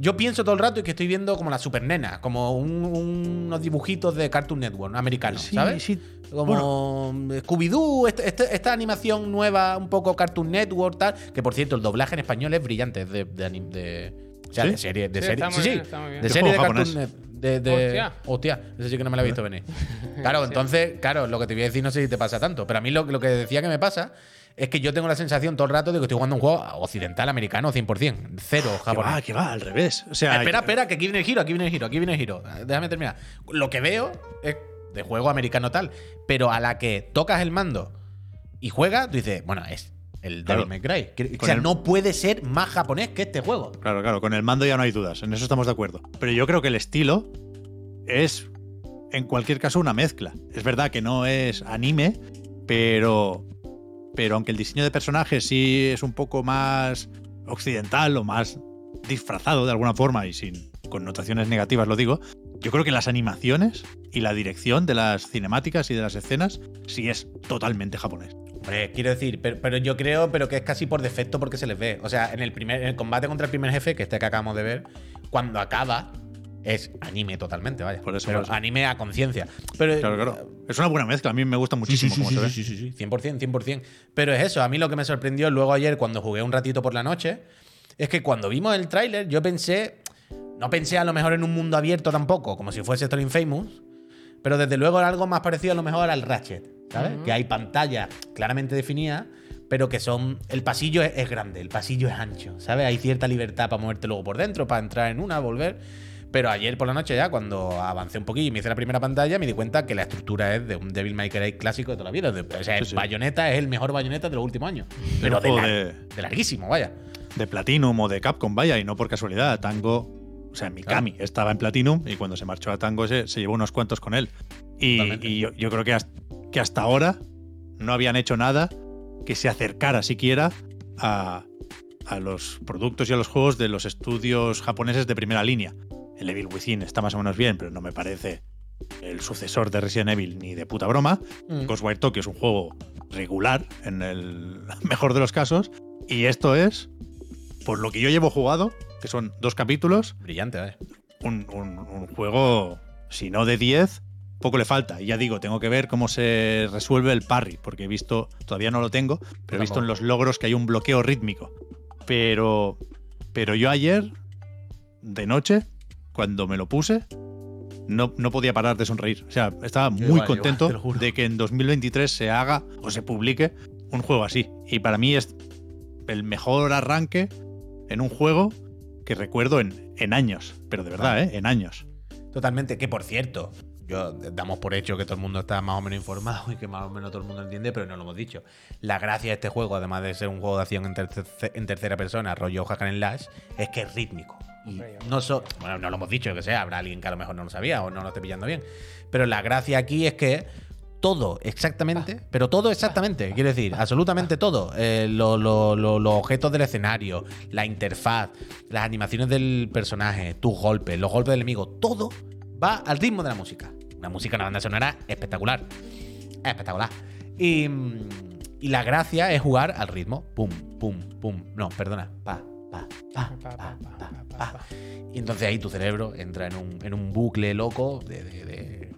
Yo pienso todo el rato y que estoy viendo como la super nena, como un- unos dibujitos de Cartoon Network americanos, Sí, ¿sabes? sí. Como Scooby-Doo, este- este- esta animación nueva, un poco Cartoon Network, tal. Que por cierto, el doblaje en español es brillante, es de, de, anim- de- o sea, ¿Sí? de serie. De Sí, serie, está muy sí, bien, sí, está muy bien. de ¿Qué serie de Cartoon? Network. De, de- Hostia. hostia, eso sí que no me lo he visto venir. Claro, entonces, claro, lo que te voy a decir no sé si te pasa tanto, pero a mí lo, lo que decía que me pasa es que yo tengo la sensación todo el rato de que estoy jugando un juego occidental americano 100%, cero Que japonés. va, que va, al revés. O sea, espera, espera, que aquí viene el giro, aquí viene el giro, aquí viene el giro. Déjame terminar. Lo que veo es de juego americano tal, pero a la que tocas el mando y juegas, tú dices, bueno, es el Claro. Devil May Cry. Que- O sea, el- no puede ser más japonés que este juego. Claro, claro, con el mando ya no hay dudas, en eso estamos de acuerdo. Pero yo creo que el estilo es, en cualquier caso, una mezcla. Es verdad que no es anime, pero, pero aunque el diseño de personajes sí es un poco más occidental o más disfrazado de alguna forma y sin connotaciones negativas lo digo, yo creo que las animaciones y la dirección de las cinemáticas y de las escenas sí es totalmente japonés. Hombre, quiero decir, pero, pero yo creo pero que es casi por defecto porque se les ve. O sea, en el, primer, en el combate contra el primer jefe, que este que acabamos de ver, cuando acaba, es anime totalmente, vaya. Por eso, pero por eso. anime a conciencia. Pero Claro, claro. Es una buena mezcla, a mí me gusta muchísimo sí, cómo sí, se ve. sí, sí, sí, sí, 100%, 100%. Pero es eso, a mí lo que me sorprendió luego ayer cuando jugué un ratito por la noche, es que cuando vimos el tráiler yo pensé, no pensé a lo mejor en un mundo abierto tampoco, como si fuese Story Famous, pero desde luego era algo más parecido a lo mejor al Ratchet, ¿sabes? Que hay pantalla claramente definida, pero que son, el pasillo es, es grande, el pasillo es ancho, ¿sabes? Hay cierta libertad para moverte luego por dentro, para entrar en una, volver. Pero ayer por la noche ya, cuando avancé un poquillo y me hice la primera pantalla, me di cuenta que la estructura es de un Devil May Cry clásico de toda la vida. O sea, Sí, el sí. Bayonetta es el mejor Bayonetta de los últimos años. Pero de, juego lar- de- de larguísimo, vaya. de Platinum o de Capcom, vaya, y no por casualidad. Tango, o sea, Mikami estaba en Platinum y cuando se marchó a Tango se, se llevó unos cuantos con él. Y, Totalmente. y yo, yo creo que hasta, que hasta ahora no habían hecho nada que se acercara siquiera a, a los productos y a los juegos de los estudios japoneses de primera línea. El Evil Within está más o menos bien, pero no me parece el sucesor de Resident Evil ni de puta broma. Mm. Ghostwire Tokyo es un juego regular en el mejor de los casos. Y esto es, por lo que yo llevo jugado, que son dos capítulos, Brillante, vaya. un, un- un juego, si no de 10, poco le falta. Y ya digo, tengo que ver cómo se resuelve el parry, porque he visto, todavía no lo tengo, pero he visto en los logros que hay un bloqueo rítmico. Pero, pero yo ayer, de noche, cuando me lo puse, no, no podía parar de sonreír. O sea, estaba muy igual, contento igual, de que en 2023 se haga o se publique un juego así. Y para mí es el mejor arranque en un juego que recuerdo en, en años. Pero de verdad, ¿eh? En años. Totalmente, que por cierto, yo damos por hecho que todo el mundo está más o menos informado y que más o menos todo el mundo entiende, pero no lo hemos dicho. La gracia de este juego, además de ser un juego de acción en, terce- en tercera persona, rollo Hack and Slash, es que es rítmico. Y no so- bueno, no lo hemos dicho, que sea, habrá alguien que a lo mejor no lo sabía o no lo esté pillando bien. Pero la gracia aquí es que todo exactamente, pero todo exactamente, quiero decir, absolutamente todo. Eh, lo- lo- lo- los objetos del escenario, la interfaz, las animaciones del personaje, tus golpes, los golpes del enemigo, todo va al ritmo de la música. Una música, una banda sonora espectacular. Espectacular. Y, mm, y la gracia es jugar al ritmo. Pum, pum, pum. No, perdona. Pa, pa, pa, pa, pa, pa, pa. Y entonces ahí tu cerebro entra en un, en un bucle loco de, de, de-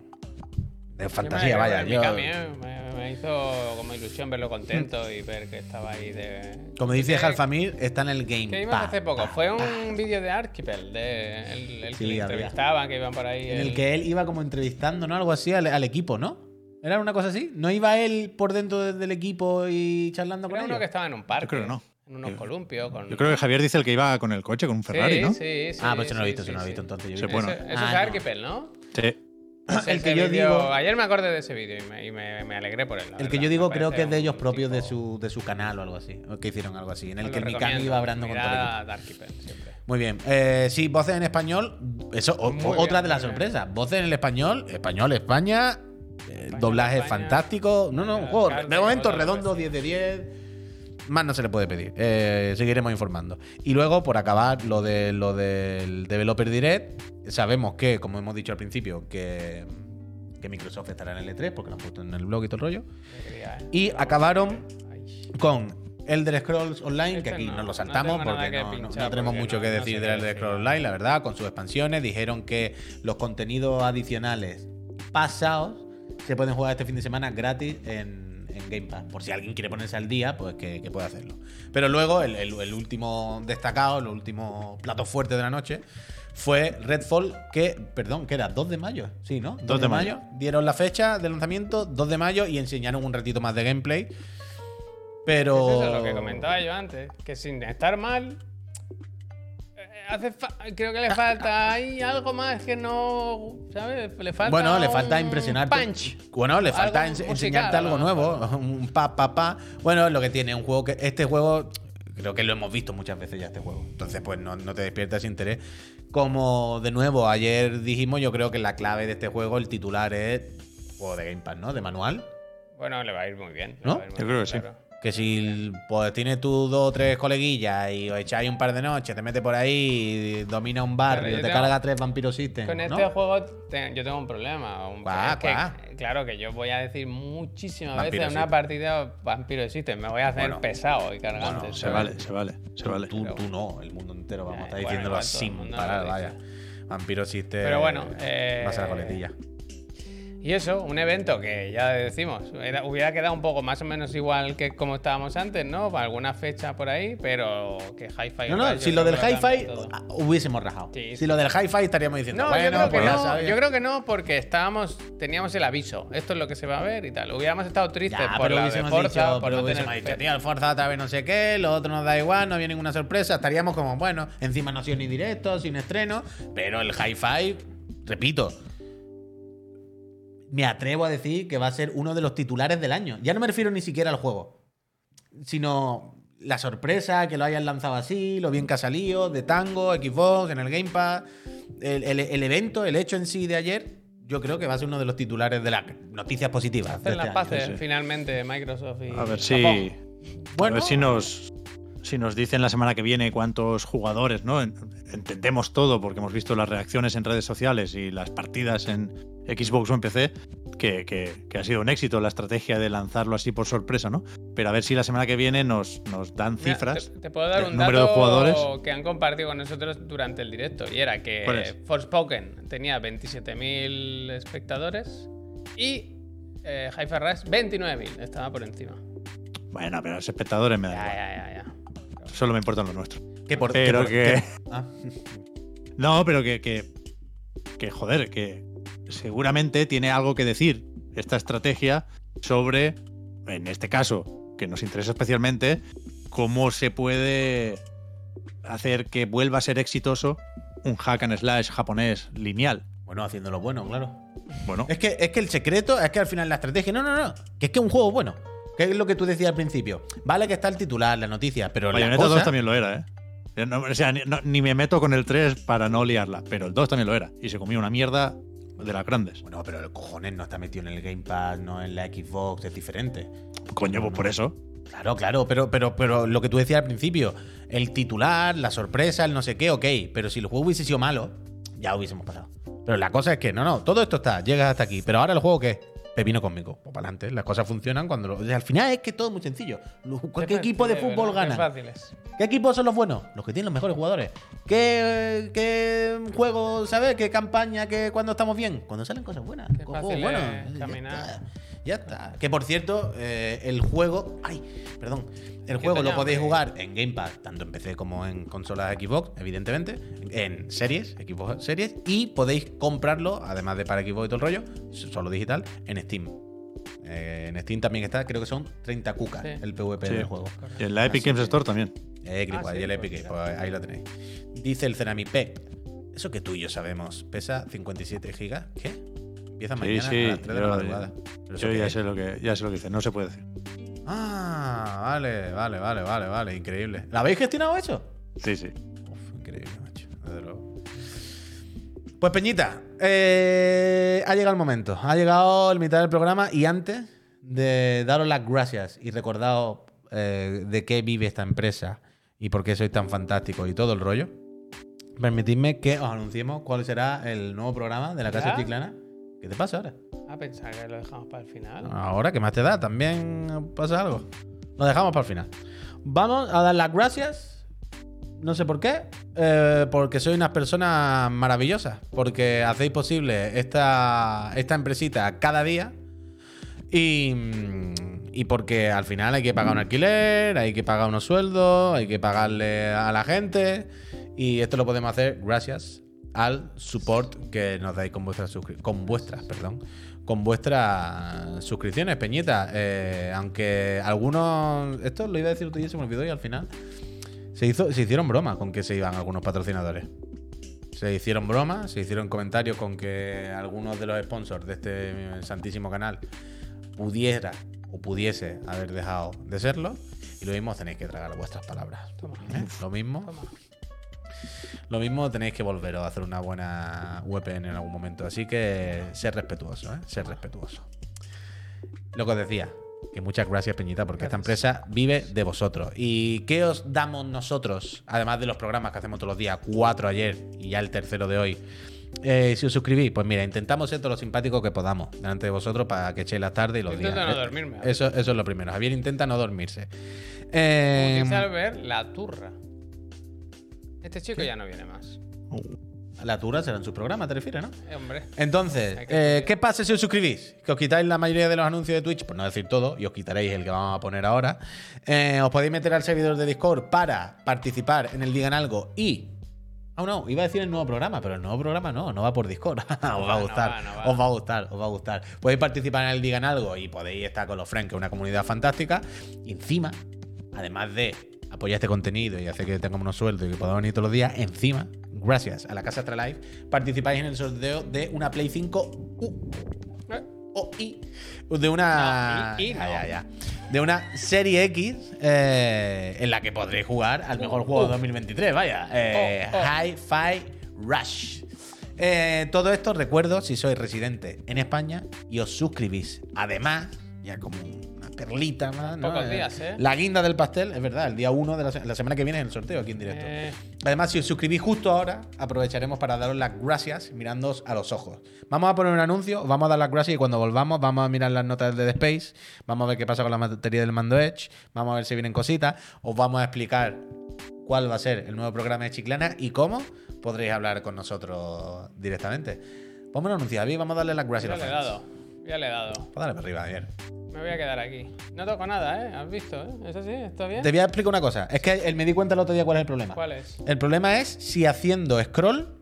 de fantasía, vaya. me, me hizo como ilusión verlo contento y ver que estaba ahí de. como dice Halfamir, está en el game. Que vimos Pa, hace poco. pa, Fue un vídeo de Archipel, de el, el que Sí, le entrevistaban, que iban por ahí. En el que él iba como entrevistando, ¿no? Algo así al, al equipo, ¿no? ¿Era una cosa así? ¿No iba él por dentro de- del equipo y charlando con Era uno ellos? que estaba en un parque. creo que no. En unos columpios. Con... Yo creo que Javier dice el que iba con el coche, con un Ferrari, sí, ¿no? Sí, sí. ah, pues eso no lo he visto, eso sí, no lo he sí. visto entonces. yo Sí, bueno. Eso, eso Ah, es no. Archipel, ¿no? Sí. El que yo digo- Ayer me acordé de ese vídeo y, me, y me- me alegré por él. El que yo digo creo que es de ellos propios de su, de su canal o algo así. O que hicieron algo así. En el que lo Mikami iba hablando con todo el Archipel, siempre. Muy bien. Eh, sí, voces en español. Eso, o- bien, otra de las sorpresas. Voces en el español. Español, España. eh, Español, doblaje España. fantástico. No, no, de momento redondo, vez, 10 de 10. Más no se le puede pedir. Eh, seguiremos informando. Y luego, por acabar, lo, de, lo del Developer Direct. Sabemos que, como hemos dicho al principio, que, que Microsoft estará en el E3, porque lo han puesto en el blog y todo el rollo. Y acabaron con Elder Scrolls Online, que Este aquí no, nos lo saltamos porque que no, no- pinchar no tenemos porque mucho que decir del Elder. Scrolls Online, la verdad, con sus expansiones. Dijeron que los contenidos adicionales pasados se pueden jugar este fin de semana gratis en, en Game Pass. Por si alguien quiere ponerse al día, pues que, que pueda hacerlo. Pero luego, el, el- el último destacado, el último plato fuerte de la noche, fue Redfall, que, perdón, que era 2 de mayo, sí, ¿no? 2 de mayo. Dieron la fecha de lanzamiento, 2 de mayo, y enseñaron un ratito más de gameplay. Pero. Eso es lo que comentaba yo antes. Que sin estar mal. Hace creo que le falta ahí algo más que no. ¿Sabes? Le falta. Bueno, le falta un impresionarte. Punch. Bueno, le falta Algo ens- musical, enseñarte algo nuevo. Un pa, pa, pa. Bueno, lo que tiene un juego que. Este juego. Creo que lo hemos visto muchas veces ya este juego. Entonces, pues no, no te despiertas interés. Como de nuevo, ayer dijimos, yo creo que la clave de este juego, el titular es juego de Game Pass, ¿no? De manual. Bueno, le va a ir muy bien. ¿No? Yo creo bien, que sí. claro. Que si pues tienes tus dos o tres coleguillas y os echáis un par de noches, te metes por ahí, domina un barrio, te tengo- carga tres vampiros system. Con ¿no? este juego te- yo tengo un problema. un- es que. Claro que yo voy a decir muchísimas veces en una System. partida Vampiro existe. Me voy a hacer Bueno. pesado y cargante. Bueno, Se vale, se vale, se vale. Tú, tú no, el mundo entero, vamos a Ya, estar bueno, diciéndolo el sin parar, vaya. Vampiro existe. Pero bueno, eh, Va a ser la coletilla. Y eso, un evento que ya decimos, era- hubiera quedado un poco más o menos igual que como estábamos antes, ¿no? Para alguna fecha por ahí, pero que Hi-Fi. No, no, si lo del hi-fi ah, hubiésemos rajado. Sí, si lo del hi-fi estaríamos diciendo, No, bueno, yo creo que pues no. Yo creo que no, porque estábamos, teníamos el aviso. Esto es lo que se va a ver y tal. Hubiéramos estado tristes Ya, por la de hubiésemos Forza, dicho, por pero no hubiésemos tener dicho, tío, el Forza otra vez no sé qué, lo otro nos da igual, no había ninguna sorpresa. Estaríamos como, bueno, encima no ha sido ni directo, sin estreno, pero el hi-fi, repito, me atrevo a decir que va a ser uno de los titulares del año. Ya no me refiero ni siquiera al juego, sino la sorpresa, que lo hayan lanzado así, lo bien que ha salido, de Tango, Xbox, en el Game Pass, el, el- el evento, el hecho en sí de ayer, yo creo que va a ser uno de los titulares de las noticias positivas. este las año. paces finalmente Microsoft y A ver si, Japón. a Bueno, ver si nos, si nos dicen la semana que viene cuántos jugadores, ¿no? En- Entendemos todo porque hemos visto las reacciones en redes sociales y las partidas en Xbox o en PC, que, que- que ha sido un éxito la estrategia de lanzarlo así por sorpresa, ¿no? Pero a ver si la semana que viene nos, nos dan Mira, cifras. te, te puedo dar un número dato de jugadores. que han compartido con nosotros durante el directo. Y era que. Forspoken tenía 27.000 espectadores y eh, Hi-Fi Rush 29.000. Estaba por encima. Bueno, pero los espectadores me Ya, dan igual. ya, ya, ya. Solo me importan los nuestros. que por, Pero por- que- Ah. No, pero que, que, que, joder, que seguramente tiene algo que decir esta estrategia sobre, en este caso, que nos interesa especialmente, cómo se puede hacer que vuelva a ser exitoso un hack and slash japonés lineal. Bueno, haciéndolo bueno, claro. Bueno, Es que, es que el secreto es que al final la estrategia. No, no, no. Que es que es un juego bueno. Que es lo que tú decías al principio. Vale que está el titular, la noticia, pero la Bayonetta cosa, 2 también lo era, ¿eh? No, o sea, ni, no- ni me meto con el 3 para no liarla, pero el 2 también lo era. Y se comió una mierda de las grandes. Bueno, pero el cojones no está metido en el Game Pass, no en la Xbox, es diferente. Coño, pues por eso. Claro, claro, pero, pero, pero lo que tú decías al principio, el titular, la sorpresa, el no sé qué, ok, pero si el juego hubiese sido malo, ya hubiésemos pasado. Pero la cosa es que, no, no, todo esto está, llegas hasta aquí, pero ahora el juego qué? Pepino conmigo, pues para adelante, las cosas funcionan cuando... lo- al final es que todo es muy sencillo. Lo- ¿Qué equipo de fútbol gana? fáciles. ¿Qué equipos son los buenos? Los que tienen los mejores jugadores. ¿Qué, qué juego, ¿sabes? ¿Qué campaña? ¿Qué, ¿Cuándo estamos bien? Cuando salen cosas buenas. Qué fácil juegos buenos. Caminar. Ya está. Que por cierto, eh, el juego. Ay, perdón. El juego lo podéis jugar en Game Pass, tanto en PC como en consolas Xbox, evidentemente. En series, Xbox Series. Y podéis comprarlo, además de para Xbox y todo el rollo, solo digital, en Steam. Eh, en Steam también está, creo que son 30 cucas Sí. el PvP Sí. del juego. Y en la Epic Games Store también. Eh, Ah, sí, ahí el pues Epic, mira. pues ahí lo tenéis. Dice el Cenami Pep. Eso que tú y yo sabemos, pesa 57 gigas. ¿Qué? Empieza Sí, mañana sí. a las 3 de la yo- madrugada. ¿Pero eso Yo ya sé lo que ya sé lo que dice, no se puede decir. Ah, vale, vale, vale, vale, vale. Increíble. ¿La habéis gestionado eso? Sí, sí. Uf, increíble, macho. Desde luego. Pues Peñita, eh, ha llegado el momento. Ha llegado el mitad del programa y antes de daros las gracias y recordaros eh, de qué vive esta empresa y por qué sois tan fantásticos y todo el rollo, permitidme que os anunciemos cuál será el nuevo programa de la Casa ¿Ya? Chiclana. ¿Qué te pasa ahora? Ah, pensaba que lo dejamos para el final. Ahora, ¿qué más te da? ¿También pasa algo? Lo dejamos para el final. Vamos a dar las gracias. No sé por qué. eh, porque sois unas personas maravillosas. Porque hacéis posible esta, esta empresita cada día. Y, y porque al final hay que pagar un alquiler, hay que pagar unos sueldos, hay que pagarle a la gente. Y esto lo podemos hacer gracias al support que nos dais con vuestras con vuestras, perdón, con vuestras suscripciones, Peñita. Eh, aunque algunos, esto lo iba a decir tú y se me olvidó y al final se hizo, se hicieron bromas con que se iban algunos patrocinadores. Se hicieron bromas, se hicieron comentarios con que algunos de los sponsors de este santísimo canal pudiera o pudiese haber dejado de serlo. Y lo mismo tenéis que tragar vuestras palabras. Toma. ¿eh? Lo mismo. Toma. Lo mismo tenéis que volver a hacer una buena VPN en algún momento. Así que ser respetuoso, ¿eh? Ser respetuoso. Lo que os decía, que muchas gracias, Peñita, porque esta empresa vive de vosotros. ¿Y qué os damos nosotros? Además de los programas que hacemos todos los días, cuatro ayer y ya el tercero de hoy. Eh, si os suscribís, pues mira, intentamos ser todo lo simpático que podamos delante de vosotros para que echéis las tardes y los Intento días. no Eh, dormirme. Eso, eso es lo primero. Javier intenta no dormirse. Eh, Utiliza ver la turra. Este chico ya no viene más. la Tura será en su programa, te refieres, ¿no? Eh, hombre. Entonces, que eh. ¿qué pasa si os suscribís? Que os quitáis la mayoría de los anuncios de Twitch, por no decir todo, y os quitaréis el que vamos a poner ahora. Eh, os podéis meter al servidor de Discord para participar en el Digan Algo y. Ah, no, iba a decir el nuevo programa, pero el nuevo programa no, no va por Discord. os va a no gustar, va, no va. os va a gustar, os va a gustar. Podéis participar en el Digan Algo y podéis estar con los friends, que es una comunidad fantástica. Y encima, además de apoyar este contenido y hacer que tengamos unos sueldos y que podamos venir todos los días, encima, gracias a la Casa Astralife, participáis en el sorteo de una Play 5 U Eh, o I de una No, I- I no. Ya, ya, ya. de una serie X eh, en la que podréis jugar al mejor juego de 2023, vaya, eh, Oh, oh. Hi-Fi Rush. Eh, todo esto recuerdo si sois residente en España y os suscribís. Además, ya como perlita más, ¿no? Pocos días, ¿eh? La guinda del pastel, es verdad, el día 1 de la, se- la semana que viene es el sorteo aquí en directo. eh, Además, si os suscribís justo ahora, aprovecharemos para daros las gracias mirándoos a los ojos. Vamos a poner un anuncio, os vamos a dar las gracias y cuando volvamos vamos a mirar las notas de The Space, vamos a ver qué pasa con la batería del mando Edge, vamos a ver si vienen cositas, os vamos a explicar cuál va a ser el nuevo programa de Chiclana y cómo podréis hablar con nosotros directamente. Vamos a anunciar, David, vamos a darle las gracias a los. Ya le he dado. Pues dale para arriba, Javier. Me voy a quedar aquí. No toco nada, ¿eh? ¿Has visto, eh? ¿Es así? ¿Está bien? Te voy a explicar una cosa, es que me di cuenta el otro día cuál es el problema. ¿Cuál es? El problema es si haciendo scroll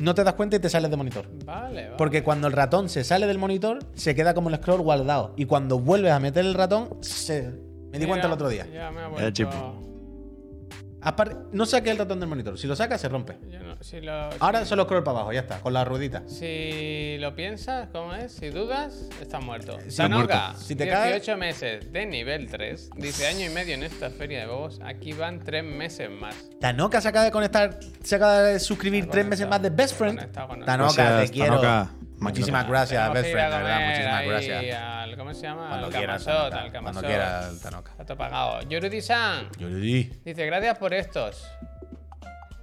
no te das cuenta y te sales de monitor. Vale, vale. Porque cuando el ratón se sale del monitor, se queda como el scroll guardado. Y cuando vuelves a meter el ratón, se. Me di cuenta el otro día. Ya me ha Eh, vuelto. No saques el ratón del monitor. Si lo sacas, se rompe. Yo no- si lo, Ahora solo scroll para abajo, ya está, con la ruedita. Si lo piensas, ¿cómo es? Si dudas, estás muerto. Está Tanoka, muerto. Si te 18 cae- meses de nivel 3. Dice año y medio en esta feria de bobos. Aquí van 3 meses más. Tanoka se acaba de conectar, se acaba de suscribir Está tres meses conectado, más de Best Friend. Tanoka, Gracias, te quiero. Tanoka. Muchísimas gracias, Best Friend, de verdad, muchísimas gracias. Al, ¿Cómo se llama? Al quieras, Camasot, al Camasot. Cuando quieras, al Tanoka. Está pagado. Yorudi-san. Yorudi. Dice, gracias por estos.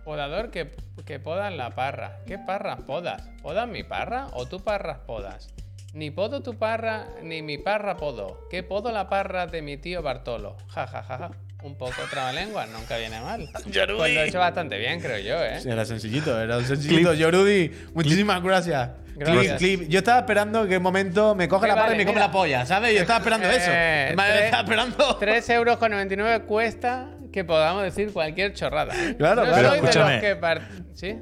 Podador que, que podan la parra. ¿Qué parras podas? ¿Podas mi parra o tú parras podas? Ni podo tu parra, ni mi parra podo. ¿Qué podo la parra de mi tío Bartolo? Ja, ja, ja, ja. Un poco trabalengua, nunca viene mal. Yorudi. Pues lo he hecho bastante bien, creo yo, ¿eh? Era sencillito, era un sencillito. Yorudi, muchísimas gracias. Yo estaba esperando que un momento me coge la pata vale, y me come la polla, ¿sabes? Yo estaba esperando eso. Eh, estaba esperando. 3,99 euros cuesta que podamos decir cualquier chorrada. Claro. Pero soy escúchame. que ¿Sí?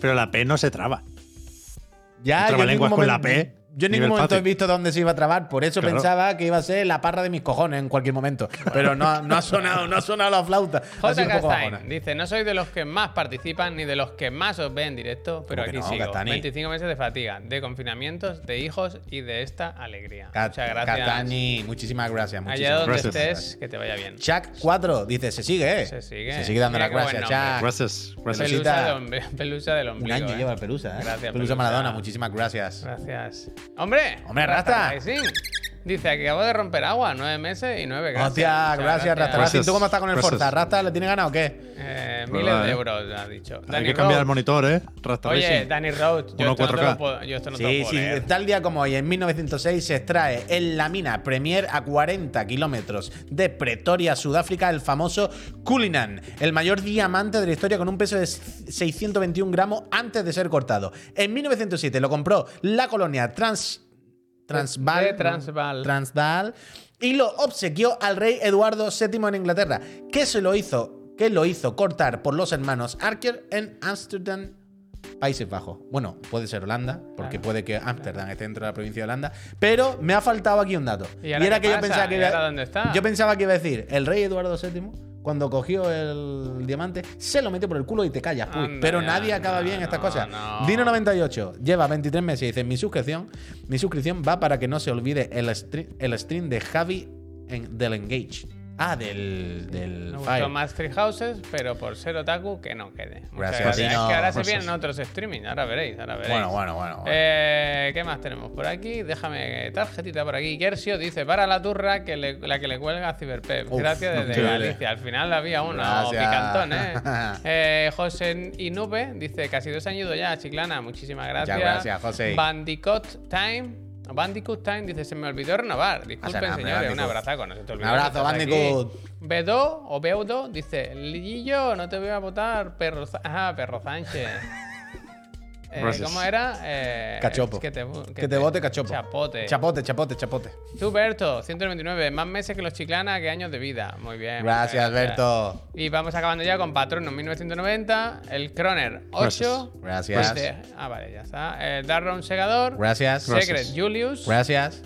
Pero la P no se traba. Ya, yo Trabalenguas con la P. Yo en ningún momento he visto dónde se iba a trabar, por eso pensaba que iba a ser la parra de mis cojones en cualquier momento. Pero no, no ha sonado, no ha sonado la flauta. J. dice, no soy de los que más participan ni de los que más os ve en directo, pero aquí no, 25 meses de fatiga, de confinamientos, de hijos y de esta alegría. Cat Muchas gracias. Catani, muchísimas gracias. Muchísimas Allá donde gracias. estés, que te vaya bien. Chuck 4 dice, se sigue, ¿eh? Se sigue. Se sigue dando las gracias, Chuck. Gracias. gracias. Pelusa, del, pelusa del. Un año eh. lleva el Pelusa, ¿eh? Gracias, pelusa Maradona, muchísimas gracias. Gracias. Hombre. Hombre, Rasta. Dice, acabo de romper agua, nueve meses y nueve gracias. Hostia, gracias, Rasta. Rasta. ¿Y tú cómo estás con el. Forza? ¿Rasta le tiene ganas o qué? Eh, miles de euros, ha dicho. Hay que cambiar el monitor, ¿eh? Rasta Oye, Racing. Danny Roach, yo, esto no puedo, yo esto no sí, puedo Sí, leer. tal día como hoy, en 1906, se extrae en la mina Premier a 40 kilómetros de Pretoria, Sudáfrica, el famoso Cullinan, el mayor diamante de la historia con un peso de 621 gramos antes de ser cortado. En 1907 lo compró la colonia Trans Transvaal. De Transvaal. Y lo obsequió al rey Eduardo VII en Inglaterra, que se lo hizo, que lo hizo cortar por los hermanos Archer en Ámsterdam, Países Bajos. Bueno, puede ser Holanda, porque puede que Ámsterdam claro. esté dentro de la provincia de Holanda. Pero me ha faltado aquí un dato. Y, era que yo pensaba que iba, dónde está? yo pensaba que iba a decir el rey Eduardo VII cuando cogió el diamante, se lo metió por el culo y te callas. Puy. Anda, Pero nadie acaba bien estas cosas. No. Dino98 lleva 23 meses y dice: Mi suscripción, mi suscripción va para que no se olvide el, stream, de Javi del Engage. Ah, del, del gustó más Three Houses, pero por ser otaku, que no quede. Gracias. gracias. Es que ahora se vienen otros streaming, ahora veréis. Bueno, bueno, bueno. Eh, ¿Qué más tenemos por aquí? Déjame tarjetita por aquí. Gersio dice, para la turra que la que le cuelga a Ciberpep. Gracias desde. Galicia. Al final había una, o Gracias. picantón, ¿eh? Eh, José Inube dice, casi dos años ya, Chiclana. Muchísimas gracias. gracias, José. Bandicoot Time Bandicoot Time dice: Se me olvidó renovar. Ah, Disculpen, señores. Un abrazo, no se te olvide. Un abrazo, Bandicoot. B2 o Beudo dice: Lillo, no te voy a votar, perro, ajá, perro Sánchez. Eh, ¿Cómo era? Eh, cachopo. Que te, que, bote cachopo. Chapote. Chapote, chapote, chapote. Tú, Berto, 199. Más meses que los chiclana que años de vida. Muy bien. Gracias, muy. Alberto. Y vamos acabando ya con Patrono 1990. El Croner 8. Gracias. Este, ah, vale, ya está. Eh, el Darron Segador. Gracias. Secret Julius. Gracias.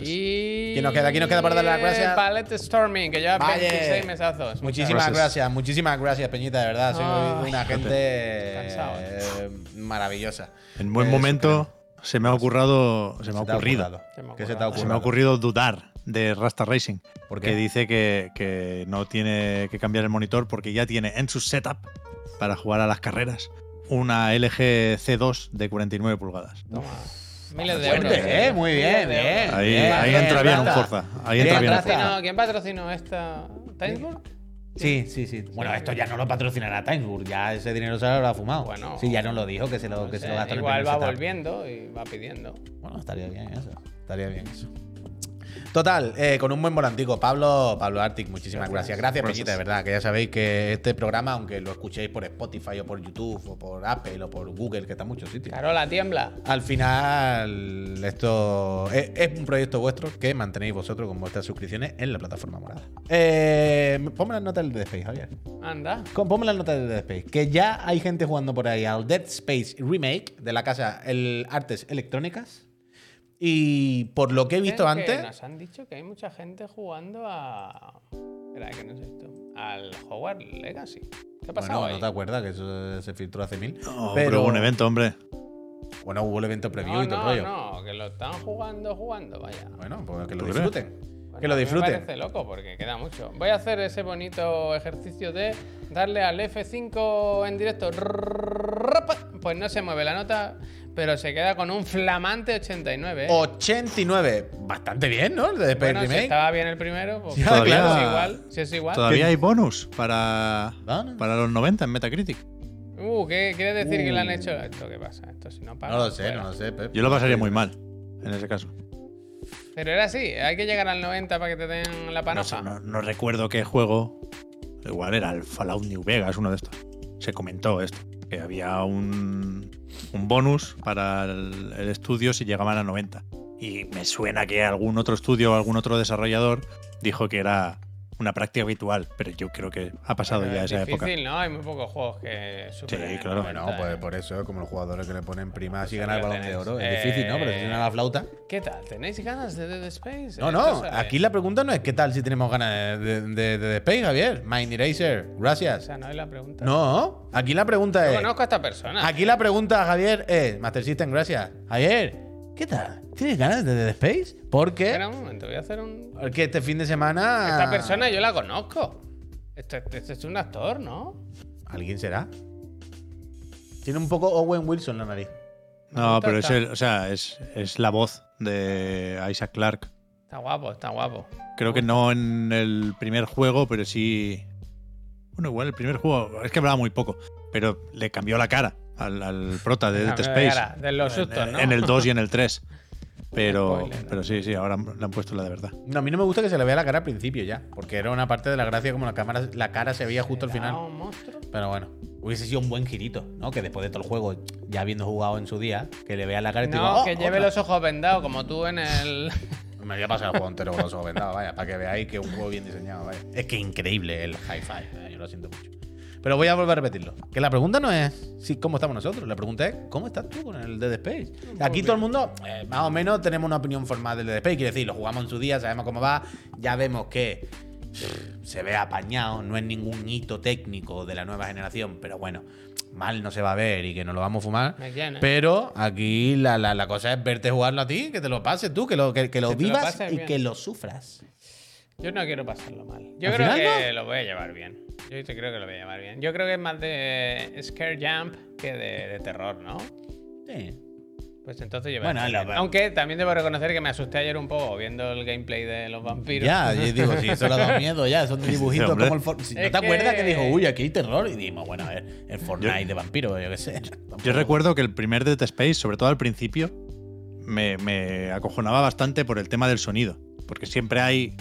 Y... ¿Quién nos queda? ¿Quién nos para dar las gracias? Palette Storming, que lleva Valle. 26 mesazos. Muchísimas gracias. muchísimas gracias, Peñita, de verdad. Soy una gente eh, maravillosa. En buen momento se me ha ocurrido. Se me ha ocurrido. Me ha ocurrido dudar de Rasta Racing. Porque dice que, no tiene que cambiar el monitor porque ya tiene en su setup para jugar a las carreras una LG C2 de 49 pulgadas. Toma. Miles de euros. ¿eh? ¿eh? Muy bien, bien. Ahí, ahí entra bien, Forza. Ahí entra bien. Forza. ¿Quién patrocinó esta? ¿Timesburg? Sí, sí, sí. Bueno, esto ya no lo patrocinará Timesburg, ya ese dinero se lo ha fumado. Bueno, sí, ya no lo dijo, que se lo, no que sé, se lo gastó Igual en el va volviendo y va pidiendo. Bueno, estaría bien eso. Estaría bien eso. Total, eh, con un buen volantico. Pablo, Pablo Artic, muchísimas gracias. Gracias, gracias. De verdad, que ya sabéis que este programa, aunque lo escuchéis por Spotify o por YouTube o por Apple o por Google, que está en muchos sitios. Carola, tiembla. Al final, esto es, un proyecto vuestro que mantenéis vosotros con vuestras suscripciones en la plataforma morada. Eh, ponme las notas del Dead Space, Javier. Anda. Ponme las notas del Dead Space. Que ya hay gente jugando por ahí al Dead Space Remake de la casa el Artes Electrónicas. Y por lo que he visto antes. Nos han dicho que hay mucha gente jugando a. Espera, que no es esto. Al Hogwarts Legacy. ¿Qué ha pasado? Bueno, no te acuerdas que eso se filtró hace mil. Pero... hubo un evento, hombre. Bueno, hubo el evento preview no, y todo el rollo. No, que lo están jugando, jugando, vaya. Bueno, pues que lo disfruten. Que lo disfruten. Me parece loco porque queda mucho. Voy a hacer ese bonito ejercicio de darle al F5 en directo pues no se mueve la nota, pero se queda con un flamante 89. ¿eh? 89. Bastante bien, ¿no? El de bueno, si estaba bien el primero, pues Sí, pues claro. es igual. Si es igual. Todavía hay bonus para, para los 90 en Metacritic. Uh, ¿qué quiere decir que le han Uh. hecho esto? ¿Qué pasa? Esto si no paga. No lo sé, fuera. no lo sé, Pep. Yo lo pasaría muy mal en ese caso. Pero era así, hay que llegar al 90 para que te den la No, panoja. no- no recuerdo qué juego. Igual era el Fallout New Vegas, uno de estos. Se comentó esto. Que había un, un bonus para el, el estudio si llegaban a 90. Y me suena que algún otro estudio o algún otro desarrollador dijo que era una práctica habitual. Pero yo creo que ha pasado Pero ya es esa difícil, época. ¿no? Hay muy pocos juegos que superen Sí, el claro. 90, Bueno, pues ¿eh? por eso, como los jugadores que le ponen prima así Eso ganar el lo balón de oro. Es difícil, ¿no? Pero si Eh, suena la flauta. ¿Qué tal? ¿Tenéis ganas de Dead Space? No, no. sale. Aquí la pregunta no es qué tal si tenemos ganas de, de, de, de Dead Space, Javier. Mind Eraser, O gracias. sea, no es la pregunta. No, aquí la pregunta No es. conozco a esta persona. Aquí la pregunta, Javier, es: Master System, gracias. Javier, ¿qué tal? ¿Tienes ganas de Dead Space? Porque, Espera un momento, voy a hacer un. porque este fin de semana. Esta persona yo la conozco. Este, este es un actor, ¿no? ¿Alguien será? Tiene un poco Owen Wilson en la nariz. No, pero es, el, o sea, es, es la voz de Isaac Clarke. Está guapo, está guapo. Creo que no en el primer juego, pero sí. Bueno, igual el primer juego. Es que hablaba muy poco. Pero le cambió la cara al, al prota de Dead Space. cara, de los sustos, en, ¿no? en el 2 y en el 3. Pero, Spoiler. pero sí, sí, ahora le han puesto la de verdad. No, a mí no me gusta que se le vea la cara al principio ya. Porque era una parte de la gracia como la cámara, la cara se veía justo al ¿Era final. un monstruo? Pero bueno, hubiese sido un buen girito, ¿no? Que después de todo el juego, ya habiendo jugado en su día, que le vea la cara y te diga, "Oh, que lleve otra". los ojos vendados, como tú en el. Me voy a pasar el juego entero con los ojos vendados, vaya, para que veáis que es un juego bien diseñado, vaya. Es que increíble el hi-fi, eh, yo lo siento mucho. Pero voy a volver a repetirlo. Que la pregunta no es si, cómo estamos nosotros, la pregunta es cómo estás tú con el Dead Space. Aquí todo el mundo, eh, más o menos, tenemos una opinión formal del Dead Space. Quiere decir, lo jugamos en su día, sabemos cómo va, ya vemos que se ve apañado, no es ningún hito técnico de la nueva generación, pero bueno, mal no se va a ver y que nos lo vamos a fumar. Pero aquí la, la- la cosa es verte jugarlo a ti, que te lo pases tú, que lo, que, que lo Que te lo vivas y bien. que lo sufras. Yo no quiero pasarlo mal. Yo ¿Al creo final que lo voy a llevar bien. Yo te creo que lo voy a llevar bien. Yo creo que es más de Scare Jump que de, de terror, ¿no? Sí. Pues entonces yo Bueno, la-. Aunque también debo reconocer que me asusté ayer un poco viendo el gameplay de los vampiros. Ya, yo digo, si eso le ha dado miedo, ya, son dibujitos hombre. como el Fortnite. ¿No te acuerdas que... dijo, uy, aquí hay terror? Y dijimos, bueno, a ver, el Fortnite de vampiro, yo qué sé. Yo recuerdo que el primer Dead Space, sobre todo al principio, me, me acojonaba bastante por el tema del sonido. Porque siempre hay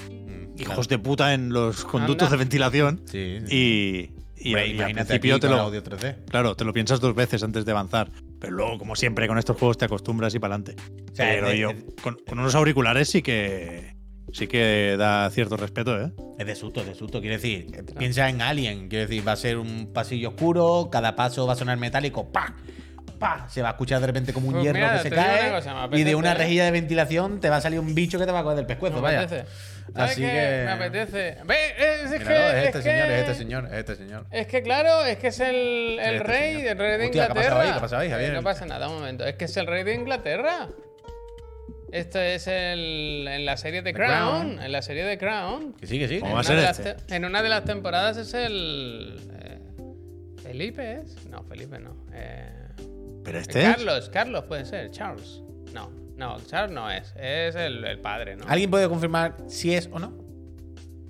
hijos de puta en los conductos Anda. de ventilación. Sí, sí. Y, y, Hombre, y al imagínate principio te lo, audio 3D. Claro, te lo piensas dos veces antes de avanzar. Pero luego, como siempre, con estos juegos te acostumbras y para adelante. sea, Pero yo, con, con unos auriculares sí que sí que da cierto respeto, ¿eh? Es de susto, es de susto. Quiere decir, piensa en Alien. Quiere decir, va a ser un pasillo oscuro, cada paso va a sonar metálico, ¡pa! ¡Pa! Se va a escuchar de repente como un Pues hierro mira, que se cae. cosa, y de una rejilla de ventilación te va a salir un bicho que te va a coger del pescuezo, Me vaya. apetece. Me apetece. Ve, es, es Míralo, que. es este es señor, que- es este señor, es este señor. Es que claro, es que es el, el Este rey, señor. el rey de Hostia, ¿qué ha Inglaterra. pasado ahí? ¿Qué ha pasado ahí, Eh? No pasa nada, un momento. Es que es el rey de Inglaterra. Esto es el, en la serie de The Crown, Crown. En la serie de Crown. Que sí, que sí. ¿Cómo En va a una, ser de las este? te- en una de las temporadas es el. eh, ¿Felipe es? No, Felipe no. Eh, Pero este es. Carlos, Carlos puede ser. Charles. No, no, Charles no es. Es el, el padre, ¿no? ¿Alguien puede confirmar si es o no?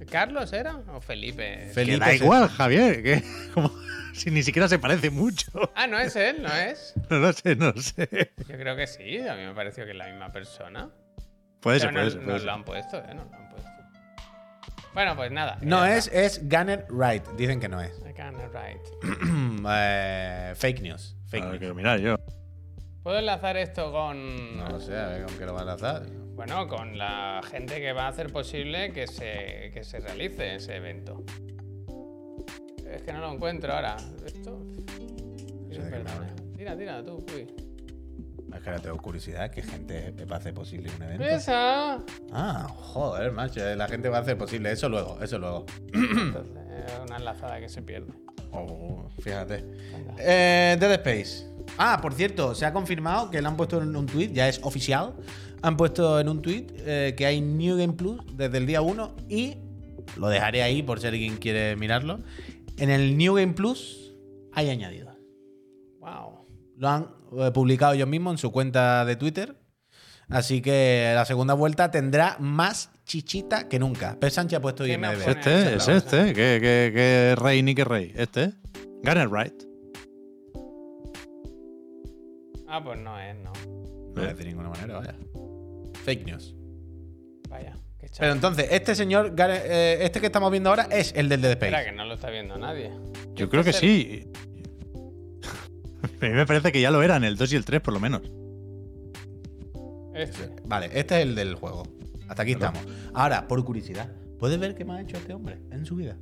¿Carlos era? ¿O Felipe? Que Felipe da igual, Javier. Que, como, si ni siquiera se parece mucho. Ah, no es él, no es. No lo sé, no lo sé. Yo creo que sí, a mí me pareció que es la misma persona. Puede ser, no- puede ser. nos lo han puesto, ¿eh? Nos lo han puesto. Bueno, pues nada. No es, está. es Gunner Wright. Dicen que no es. I got it right. Eh, fake news. Fake Ahora news. quiero mirar yo. ¿Puedo enlazar esto con. No lo sé, a ver con qué lo va a lanzar. Bueno, con la gente que va a hacer posible que se, que se realice ese evento. Es que no lo encuentro ahora. Esto. Perdona. Tira, tira, tú, uy. Es que ahora tengo curiosidad. ¿Qué gente va a hacer posible un evento? ¡Esa! Ah, joder, macho. La gente va a hacer posible. Eso luego, eso luego. Entonces, es una enlazada que se pierde. Oh, fíjate. Eh, Dead Space. Ah, por cierto, se ha confirmado que lo han puesto en un tweet, ya es oficial. Han puesto en un tweet eh, que hay New Game Plus desde el día 1 y lo dejaré ahí por si alguien quiere mirarlo. En el New Game Plus hay añadidos. Wow. lo han eh, publicado ellos mismos en su cuenta de Twitter. Así que la segunda vuelta tendrá más chichita que nunca. Pep Sánchez ha puesto ¿Quién IMDb. Este, Esa es es este. ¿Qué, qué, qué rey ni qué rey? Este. Garner Wright. Ah, pues no es, no. No decir de ninguna manera, vaya. Fake news. Vaya, qué chaval. Pero entonces, este señor, eh, este que estamos viendo ahora, es el del Dead Espera, Space. que no lo está viendo nadie. Yo creo que es sí. A mí me parece que ya lo eran, el 2 y el 3 por lo menos. Este. Vale, este es el del juego. Hasta aquí Claro. estamos. Ahora, por curiosidad, ¿puedes ver qué más ha hecho este hombre en su vida?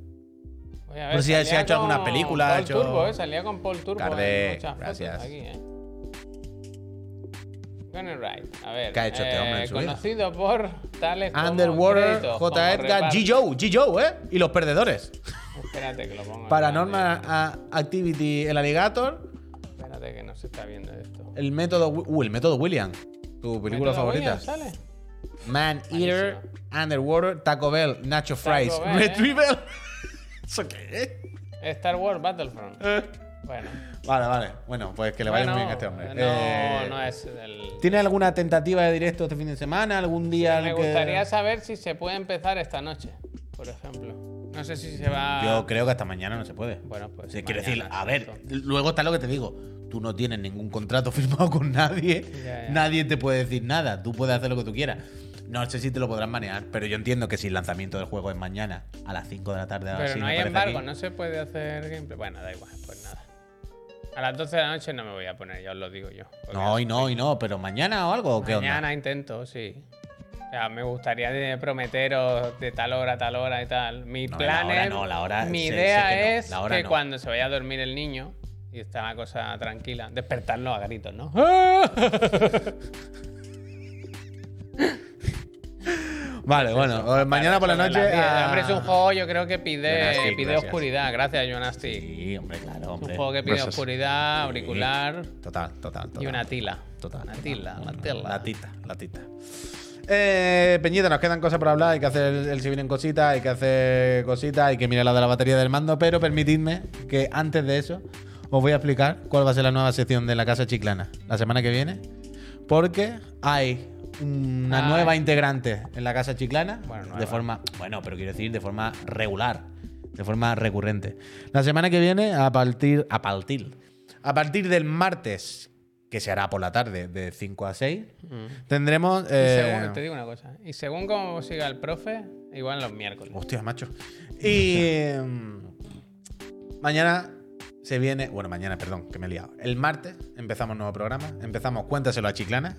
Voy a Por si ha- si ha hecho alguna con película, ha Paul hecho- Turbo, eh, salía con Paul Turbo. Cardé, muchas fotos gracias. Aquí, eh. Wright. A ver. ¿Qué ha hecho este hombre en su vida? Conocido por tales como Underwater, J. Edgar. G. Joe, G. Joe, ¿eh? Y los perdedores. Espérate que lo pongo. Paranormal Activity, el Alligator, Espérate que no se está viendo esto. el método, uh, el método William. Tu película ¿Método favorita. Williams sale? Man Eater, Underwater, Taco Bell, Nacho Fries, Bell, ¿eh? Retriever. ¿Eso qué es? Star Wars Battlefront. Bueno. Vale, vale. Bueno, pues que le vaya Bueno, muy bien a este hombre. No, Eh, no es el. ¿Tiene alguna tentativa de directo este fin de semana? ¿Algún día Me que- gustaría saber si se puede empezar esta noche, por ejemplo. No sé si se va. Yo creo que hasta mañana no se puede. Bueno, pues. Sí, quiero mañana, decir, a ver, luego está lo que te digo. Tú no tienes ningún contrato firmado con nadie. Ya, ya. Nadie te puede decir nada. Tú puedes hacer lo que tú quieras. No sé si te lo podrán manejar, pero yo entiendo que si el lanzamiento del juego es mañana a las 5 de la tarde. Pero así, no hay embargo, aquí. no se puede hacer gameplay. Bueno, da igual, pues nada. A las 12 de la noche no me voy a poner, ya os lo digo yo. No, y no, y no, pero mañana o algo, ¿o ¿qué onda? Mañana intento, sí. Me gustaría de prometeros de tal hora a tal hora y tal. Mi No, plan la hora es. no, la hora mi sé- sé idea no, es la hora que no. cuando se vaya a dormir el niño y está la cosa tranquila, despertarlo a gritos, ¿no? Vale, bueno, eh, mañana por la noche. las 10. ah, Hombre, es un juego yo creo que pide, Jonastic, pide gracias. oscuridad. Gracias, Jonastic. Sí, hombre, claro, Es un hombre. juego que pide Gracias. oscuridad, auricular Total, total, total. y una tila. Total. Una tila, la tila. La tita, la tita. Eh, Peñita, nos quedan cosas por hablar. Hay que hacer el, el civil en cositas, hay que hacer cositas, hay que mirar la de la batería del mando. Pero permitidme que antes de eso os voy a explicar cuál va a ser la nueva sección de la Casa Chiclana la semana que viene. Porque hay una Ay. nueva integrante en la Casa Chiclana. Bueno, nueva. de forma, bueno, pero quiero decir de forma regular, de forma recurrente. La semana que viene, a partir, a partir, a partir del martes, que se hará por la tarde, de 5 a 6, tendremos. Y eh, según- te digo una cosa. Y según cómo siga el profe, igual los miércoles. Hostia, macho. Y mm, mañana se viene. Bueno, mañana, perdón, que me he liado. El martes empezamos nuevo programa. Empezamos Cuéntaselo a Chiclana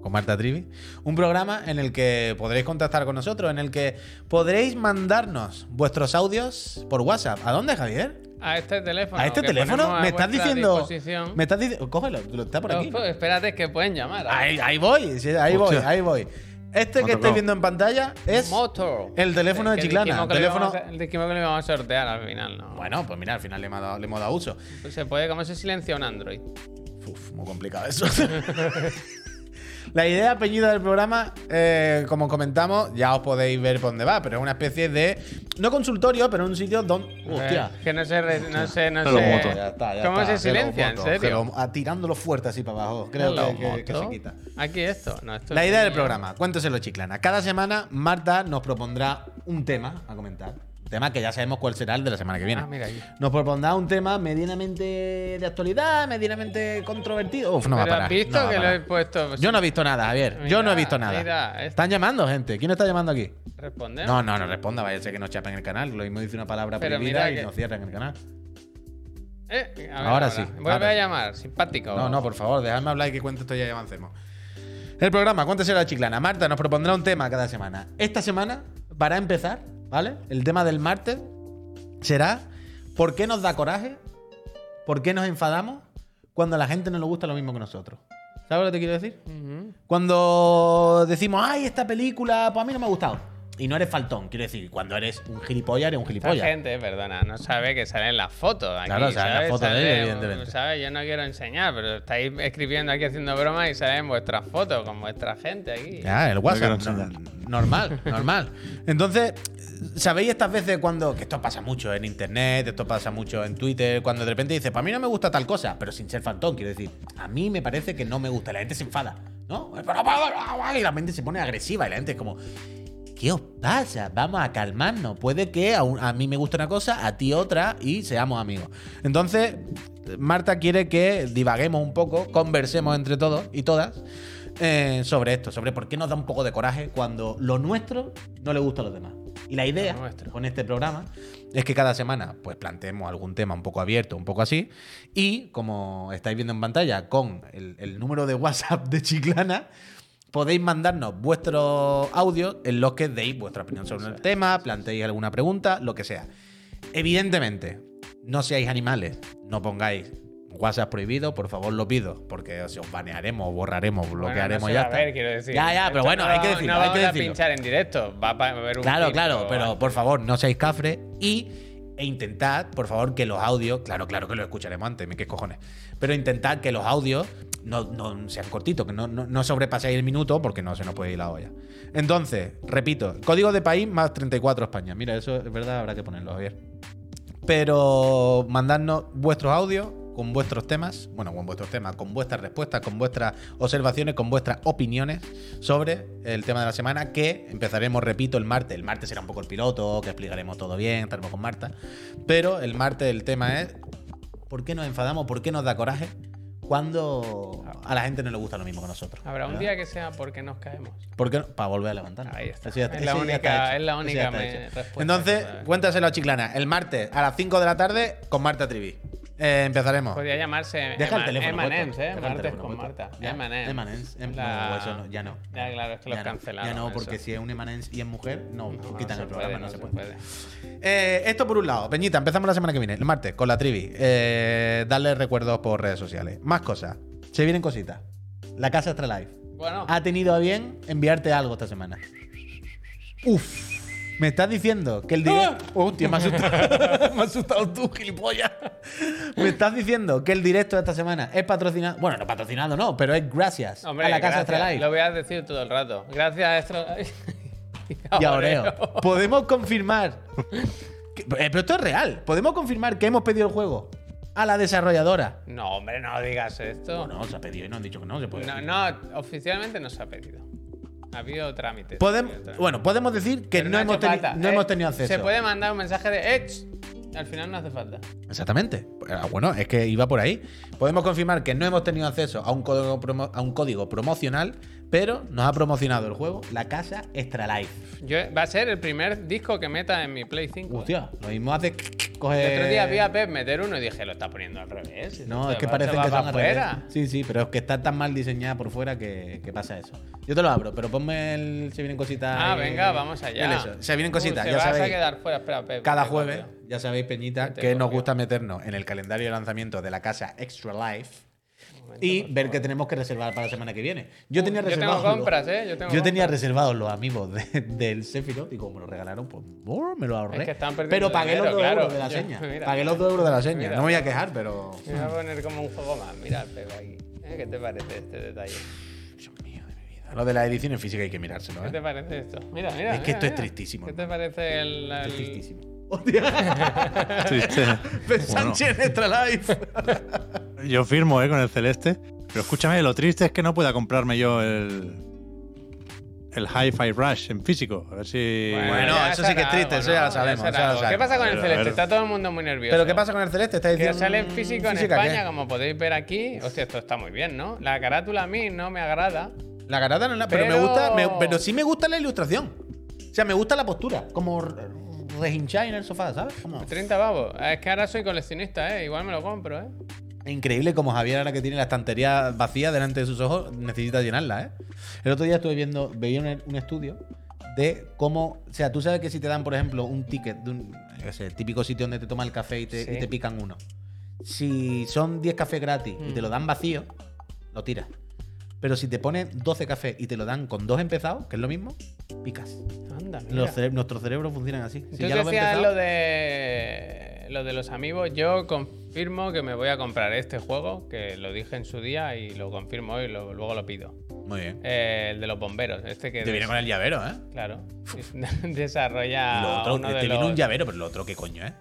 con Marta Trivi. Un programa en el que podréis contactar con nosotros, en el que podréis mandarnos vuestros audios por WhatsApp. ¿A dónde, Javier? A este teléfono. ¿A este teléfono? ¿Me estás diciendo? ¿Me estás diciendo? Cógelo, lo está por No, aquí. pues, espérate, que pueden llamar. Ahí, ahí voy, sí, ahí voy, ahí voy. Este que estáis viendo en pantalla es. Moto. el teléfono de Chiclana, dijimos que le teléfono- íbamos a- Dijimos que le íbamos a sortear al final, ¿no? Bueno, pues mira, al final le hemos dado, le hemos dado uso. Pues se puede, ¿cómo se silencia un Android? Uf, muy complicado eso. La idea peñida del programa, eh, como comentamos, ya os podéis ver por dónde va, pero es una especie de. No consultorio, pero un sitio donde. Hostia. Eh, que no sé, re- no sé, no sé. Ya está, ya ¿Cómo está. se silencia? ¿En serio? Ah, tirándolo fuerte así para abajo. Creo que, que- que moto. se quita. Aquí esto. No, esto La es idea del programa, cuénteselo, Chiclana. Cada semana Marta nos propondrá un tema a comentar. Tema que ya sabemos cuál será el de la semana que viene. Ah, mira aquí. Nos propondrá un tema medianamente de actualidad, medianamente controvertido. Uf, no va a parar. has visto no va a que lo he puesto. Yo no he visto nada, Javier. Yo no he Mira, visto nada. mira, esto. Están llamando, gente. ¿Quién está llamando aquí? Respondemos. No, no, no responda. Vaya a ser que nos chapen el canal. Lo mismo dice una palabra Pero prohibida mira y que- nos cierran el canal. Eh, ver, Ahora sí, Vuelve ahora a llamar. Simpático. No, no, por favor, dejadme hablar y que cuente esto ya y avancemos. El programa, cuéntese la chiclana. Marta nos propondrá un tema cada semana. Esta semana, para empezar, ¿vale? El tema del martes será ¿por qué nos da coraje? ¿Por qué nos enfadamos cuando a la gente no le gusta lo mismo que nosotros? ¿Sabes lo que te quiero decir? Cuando decimos, ay, esta película, pues a mí no me ha gustado. Y no eres faltón, quiero decir, cuando eres un gilipollas, eres un gilipollas. gente, perdona, no sabe que salen las fotos aquí. Claro, salen las ¿sabes? fotos de él, evidentemente. ¿sabes? Yo no quiero enseñar, pero estáis escribiendo aquí haciendo bromas y salen vuestras fotos con vuestra gente aquí. Ya, el WhatsApp. no- normal, normal. Entonces, ¿Sabéis estas veces cuando.? Que esto pasa mucho en internet, esto pasa mucho en Twitter, cuando de repente dices, para mí no me gusta tal cosa, pero sin ser fantón, quiero decir, a mí me parece que no me gusta. La gente se enfada, ¿no? Y la mente se pone agresiva y la gente es como. ¿Qué os pasa? Vamos a calmarnos. Puede que a, a mí me guste una cosa, a ti otra y seamos amigos. Entonces, Marta quiere que divaguemos un poco, conversemos entre todos y todas eh, sobre esto, sobre por qué nos da un poco de coraje cuando lo nuestro no le gusta a los demás. Y la idea con este programa es que cada semana pues planteemos algún tema un poco abierto, un poco así. Y como estáis viendo en pantalla con el, el número de WhatsApp de Chiclana, podéis mandarnos vuestros audios en los que deis vuestra opinión sobre el tema, planteéis alguna pregunta, lo que sea. Evidentemente, no seáis animales, no pongáis WhatsApp prohibido, por favor lo pido, porque si os banearemos, borraremos, bloquearemos Bueno, no se ya a está. ver, quiero decir. Ya, ya, pero bueno, no- hay que decirlo, No hay que a decirlo. pinchar en directo. Va a haber un Claro, claro, o pero por favor, no seáis cafres y e intentad, por favor, que los audios, claro, claro que lo escucharemos antes, qué cojones, pero intentad que los audios no, no sean cortitos, que no, no, no sobrepaséis el minuto porque no se nos puede ir la olla. Entonces, repito, código de país más 34 España. Mira, eso es verdad, habrá que ponerlo, Javier. Pero mandadnos vuestros audios con vuestros temas, bueno, con vuestros temas, con vuestras respuestas, con vuestras observaciones, con vuestras opiniones sobre el tema de la semana, que empezaremos, repito, el martes. El martes será un poco el piloto, que explicaremos todo bien, estaremos con Marta. Pero el martes el tema es ¿por qué nos enfadamos? ¿Por qué nos da coraje? Cuando a la gente no le gusta lo mismo que nosotros. Habrá un día que sea porque nos caemos. ¿Por qué no? Para volver a levantarnos. Ahí está. Ya- Es la única- es la única me- respuesta Entonces, cuéntaselo a Chiclana. El martes a las 5 de la tarde con Marta Trivi. Eh, empezaremos. Podría llamarse Deja el teléfono. ¿eh? Martes con. Marta. Em- eso no, ya no. Ya, claro, es que lo Ya has no. cancelado. Ya no, porque si es un Emanems y es mujer, no, quitan el programa, no, se puede. puede. Eh, esto por un lado. Peñita, empezamos la semana que viene, el martes, con la Trivi. Eh, darle recuerdos por redes sociales. Más cosas. Se vienen cositas. La casa Extra Life Bueno, ha tenido a bien enviarte algo esta semana. Uf. Me estás diciendo que el directo. Hostia, me has asustado. me has asustado tú, gilipollas. Me estás diciendo que el directo de esta semana es patrocinado. Bueno, no patrocinado, no, pero es gracias hombre, a la casa gracias. Extra Life. Lo voy a decir todo el rato. Gracias a Extra Life. Y a Oreo. Podemos confirmar. que- eh, pero esto es real. Podemos confirmar que hemos pedido el juego a la desarrolladora. No, hombre, no digas esto. No, se ha pedido y no han dicho que no se puede. No, decir. no, oficialmente no se ha pedido. Ha habido trámites. Podem- Ha habido trámites. bueno, podemos decir que no, hemos, falta. no Eh, hemos tenido acceso. Se puede mandar un mensaje de Edge. Al final no hace falta. Exactamente. Ah, Bueno, es que iba por ahí. Podemos confirmar que no hemos tenido acceso a un código, promo- a un código promocional, pero nos ha promocionado el juego La Casa Extra Life. Yo, va a ser el primer disco que meta en mi Play 5. Hostia, lo mismo hace El coger. otro día vi a Pep meter uno y dije, lo está poniendo al revés. No, Esto es que parece que son para al revés. afuera. Sí, sí, pero es que está tan mal diseñada por fuera que, que pasa eso. Yo te lo abro, pero ponme el. Se vienen cositas. Ah, venga, vamos allá. El eso. Se vienen cositas, Uh, ya sabéis. a quedar fuera. Espera, Pep. Cada jueves, copio. ya sabéis, Peñita, que nos gusta meternos en el calendario de lanzamiento de la casa Extra Life y ver qué tenemos que reservar para la semana que viene. Yo tenía yo tengo reservados. los- compras, ¿eh? Yo tengo tenía compras. reservados los amigos de- del Sephiroth y como me lo regalaron, pues brr, me lo ahorré. Es que están perdiendo pero pagué los dinero, dos claro. euros de la Yo- seña. mira, pagué los dos euros de la seña. mira. no me voy a quejar, pero. Me voy a poner como un juego más. Mira el Pep aquí. ¿Eh? ¿Qué te parece este detalle? Dios mío de mi vida. Lo de la edición en física hay que mirárselo, ¿Qué ¿eh? te parece esto? Mira, mira. Es que mira, esto es tristísimo, ¿Qué te parece el. Es el- tristísimo. Hostia. Triste. Sánchez en Extra Life. Yo firmo, ¿eh? Con el celeste. Pero escúchame, lo triste es que no pueda comprarme yo el. El Hi-Fi Rush en físico. A ver si. Bueno, eso sí que es triste, eso ya lo sabemos, ya lo. ¿Qué pasa con el Pero, celeste? Está todo el mundo muy nervioso. ¿Pero qué pasa con el celeste? ¿Está Que diciendo sale en físico en física, España, qué? como podéis ver aquí. Hostia, esto está muy bien, ¿no? La carátula a mí no me agrada. La garata no es la- pero, me Pero- gusta, me- pero sí me gusta la ilustración. O sea, me gusta la postura, como re- rehinchada en el sofá, ¿sabes? Como- 30 pavos. Es que ahora soy coleccionista, ¿eh? Igual me lo compro, ¿eh? Increíble como Javier ahora que tiene la estantería vacía delante de sus ojos necesita llenarla, ¿eh? El otro día estuve viendo, veía un, un estudio de cómo, o sea, tú sabes que si te dan, por ejemplo, un ticket de un yo qué sé, el típico sitio donde te toma el café y te, Sí. y te pican uno. Si son 10 cafés gratis y te lo dan vacío, lo tiras. Pero si te ponen 12 cafés y te lo dan con dos empezados, que es lo mismo, picas. Anda, mira. Los cere- nuestros cerebros funcionan así. Si Tú ya lo decías lo de lo de los amigos. Yo confirmo que me voy a comprar este juego, que lo dije en su día y lo confirmo hoy, lo- luego lo pido. Muy bien. Eh, el de los bomberos. Este que Te viene con el llavero, ¿eh? Claro. desarrolla Y lo otro, uno te de viene los... un llavero, pero lo otro, ¿qué coño, eh?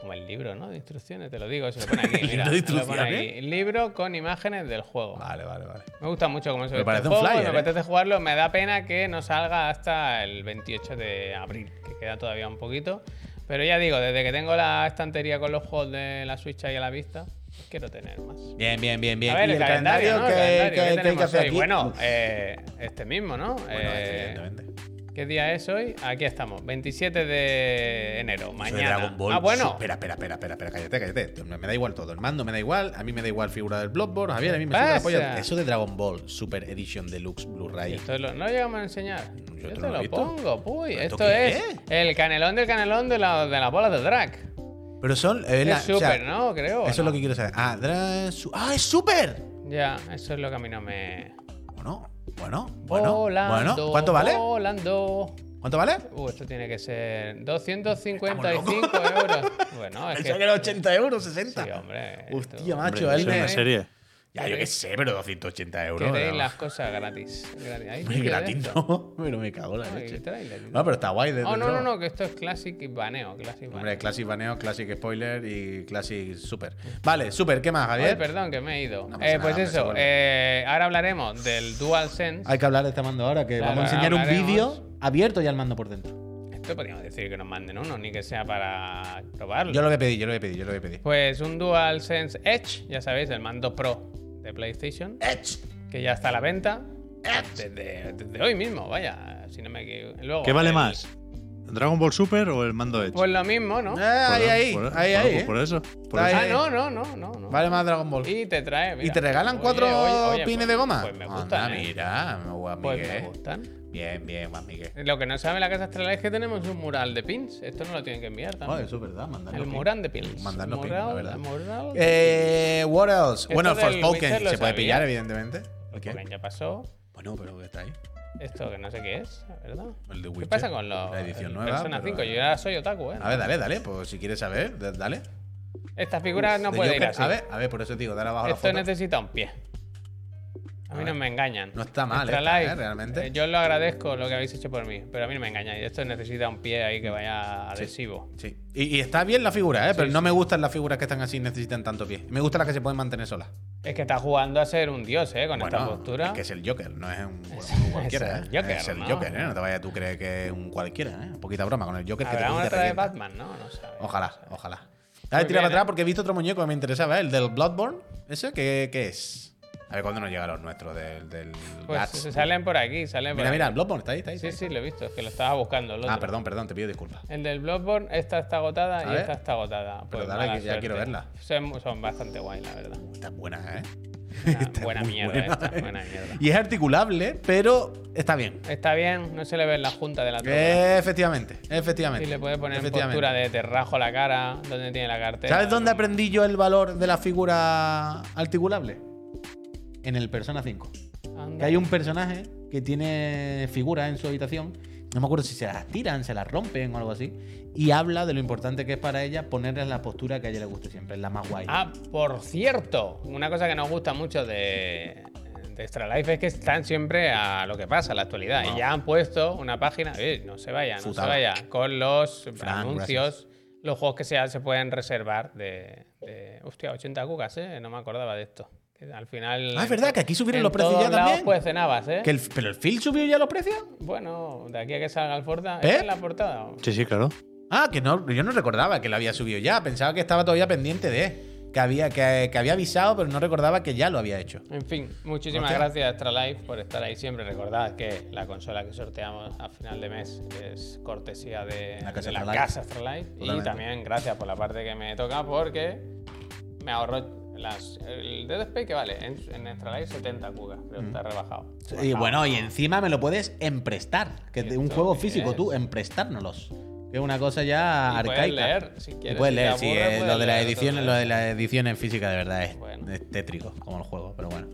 Como el libro, ¿no? De instrucciones, te lo digo. Se lo pone aquí. ¿El mira, lo pone aquí. Libro con imágenes del juego. Vale, vale, vale. Me gusta mucho cómo se Me ve parece este un juego, flyer, me ¿eh? apetece jugarlo. Me da pena que no salga hasta el 28 de abril, que queda todavía un poquito. Pero ya digo, desde que tengo la estantería con los juegos de la Switch ahí a la vista, quiero tener más. Bien, bien, bien, bien. A ver, ¿Y el, calendario, ¿no? El ¿Qué, calendario, ¿qué qué hay que hacer aquí? Bueno, eh, este mismo, ¿no? Bueno, Eh, evidentemente. ¿Qué día es hoy? Aquí estamos, 27 de enero, mañana. Dragon Ball. ah, bueno. Espera, espera, espera, espera, espera, cállate, cállate. Me, da igual todo. El mando me da igual. A mí me da igual figura del Bloodborne. Javier, a mí me suda la polla. Eso de Dragon Ball Super Edition Deluxe Blu-ray. esto lo- no lo llegamos a enseñar. Yo Yo, te te lo pongo, puy. ¿Pero Esto es el canelón del canelón de, la, de las bolas de drag. Pero son. eh, la- Es o sea, super, ¿no? Creo. Eso es ¿no? lo que quiero saber. Ah, Dra- su- ¡Ah, es Super! Ya, eso es lo que a mí no me. Bueno, bueno, bueno. Volando, bueno. ¿Cuánto vale? Volando. ¿Cuánto vale? Uh, esto tiene que ser 255 euros. Bueno, es Pensaba que. que era 80 euros, 60. Sí, hombre. Hostia, esto- macho, Hombre, es una serie. Ya, yo qué sé, pero 280 euros. Queréis las cosas gratis. gratis. ¿Hay Muy gratis, no. Pero me cago en la leche. No, pero está guay. de- Oh, no, no, no, que esto es Classic y baneo. Classic Hombre, baneo. Classic Baneo, Classic Spoiler y Classic Super. Vale, Super, ¿qué más, Ay, Javier? perdón, que me he ido. No Eh, pues hombre, eso, eh, ahora hablaremos del DualSense. Hay que hablar de este mando ahora, que Claro, vamos a enseñar un vídeo abierto ya el mando por dentro. Esto podríamos decir que nos manden uno, ni que sea para probarlo. Yo lo voy a pedir, yo lo voy a pedir, yo lo voy a pedir. Pues un DualSense Edge, ya sabéis, el mando Pro de PlayStation, Edge. que ya está a la venta desde, desde hoy mismo, vaya, si no me equivoco. Luego, ¿Qué vale el- más? ¿Dragon Ball Super o el mando Edge? Pues lo mismo, ¿no? Eh, ahí, Por- ahí, por- ahí, por- ahí. eh. Por eso. por Está eso. Ah, ahí. no, no, no, no. no. Vale más Dragon Ball. Y te trae, mira. ¿Y te regalan Oye, cuatro oye, oye, pines pues- de goma? Pues me Anda, gustan, ¿eh? mira, me Pues Miguel. me gustan. Bien, bien, Juan Miguel. Lo que no sabe la casa Astrales es que tenemos un mural de pins. Esto no lo tienen que enviar Oh, también. eso es verdad, mandarnos el pin. mural de pins. Mandarnos pin, mural, la verdad. mural. Eh, what else? Esto bueno, el Forspoken se puede sabía. pillar, evidentemente. ¿El qué? Ya pasó. Bueno, pero está ahí. Esto que no sé qué es, ¿verdad? El de ¿Qué Witcher. pasa con los La edición el nueva. Persona pero- 5? Yo ya soy otaku, ¿eh? A ver, dale, dale. Pues si quieres saber, dale. Esta figura no De puede ir así. A ver, a ver, por eso te digo, dale abajo la Esto foto. necesita un pie. A mí A no me engañan. No está mal, esta, Life, ¿eh? Realmente. eh, yo lo agradezco lo que habéis hecho por mí, pero a mí no me engañáis. Esto necesita un pie ahí que vaya adhesivo. Sí. Y, y está bien la figura, ¿eh? Pero Sí, no sí. me gustan las figuras que están así y necesitan tanto pie. Me gustan las que se pueden mantener solas. Es que está jugando a ser un dios, ¿eh? Con esta Bueno, postura. es que es el Joker, no es un, Es- un cualquiera, es ¿eh? el Joker, es el ¿no? Joker, ¿eh? No te vayas tú crees que es un cualquiera, ¿eh? Poquita broma con el Joker que te, Habrá otra de. Batman, ¿no? No. Ojalá, no ojalá. Dale, tira para atrás ¿eh? porque he visto otro muñeco que me interesaba, ¿eh? el del Bloodborne. ¿Ese qué, qué es? A ver cuándo nos llega los nuestros del, del Pues se salen por aquí, salen por Mira, mira. Bloodborne está ahí, está ahí. Sí, está ahí. sí, lo he visto, es que lo estaba buscando. Ah, otro. perdón, perdón, te pido disculpas. El del Bloodborne, esta está agotada y esta está agotada. Pero Pues dale, mala que ya quiero verla. Son, son bastante guay, la verdad. Está buena, ¿eh? Está buena mierda buena, esta, ¿eh? buena mierda. Y es articulable, pero está bien. Está bien, no se le ve en la junta de la. Eh, efectivamente, efectivamente. Y le puede poner en postura de te rajo la cara, donde tiene la cartera. ¿Sabes dónde aprendí yo el valor de la figura articulable? En el Persona 5. Anda. Que hay un personaje que tiene figuras en su habitación. No me acuerdo si se las tiran, se las rompen o algo así. Y habla de lo importante que es para ella ponerles la postura que a ella le guste siempre. Es la más guay. Ah, por cierto, una cosa que nos gusta mucho de, de Extra Life es que están siempre a lo que pasa, a la actualidad. No. Y ya han puesto una página, eh, no se vaya, no se vaya, con los anuncios, los juegos que se, se pueden reservar de, de- Hostia, 80 cucas, ¿eh? No me acordaba de esto. Al final. Ah, es verdad, que aquí subieron en los precios todos ya lados, también. Pues cenabas, ¿eh? Que el- ¿Pero el Phil subió ya los precios? Bueno, de aquí a que salga el Forza. ¿Eh? ¿Está en la portada? Sí, sí, claro. Ah, que no, yo no recordaba que lo había subido ya. Pensaba que estaba todavía pendiente de. Que había, que, que había avisado, pero no recordaba que ya lo había hecho. En fin, muchísimas Hostia. gracias Extra Life por estar ahí siempre. Recordad que la consola que sorteamos a final de mes es cortesía de La casa de la Extra Life. casa Extra Life. Y también gracias por la parte que me toca porque me ahorró las, el Space que vale en, en Extra Life 70 cugas, creo que está rebajado. Y bueno, y encima me lo puedes emprestar. Que de un ¿Esto juego físico, es? tú, emprestárnoslos. Que es una cosa ya Y puedes arcaica. leer, si Y quieres, puedes si leer, sí. aburre, eh, puedes lo de leer edición, otro lo de leer. la edición en física de verdad es, Bueno. es tétrico, como el juego, pero bueno.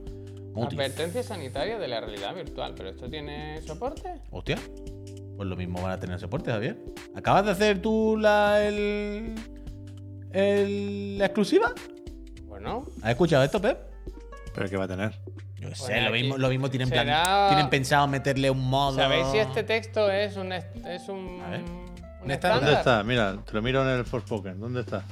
Útil. Advertencia sanitaria de la realidad virtual, pero ¿esto tiene soporte? Hostia. Pues lo mismo van a tener soporte, Javier. ¿Acabas de hacer tú la el, el- la exclusiva? ¿Has escuchado esto, Pep? ¿Pero qué va a tener? Yo qué sé, Pues lo mismo, lo mismo tienen, plan- será- tienen pensado meterle un modo. ¿Sabéis si este texto es un, es un, A ver. un ¿Dónde está? ¿Dónde estándar? está? Mira, te lo miro en el Forspoken. ¿Dónde está?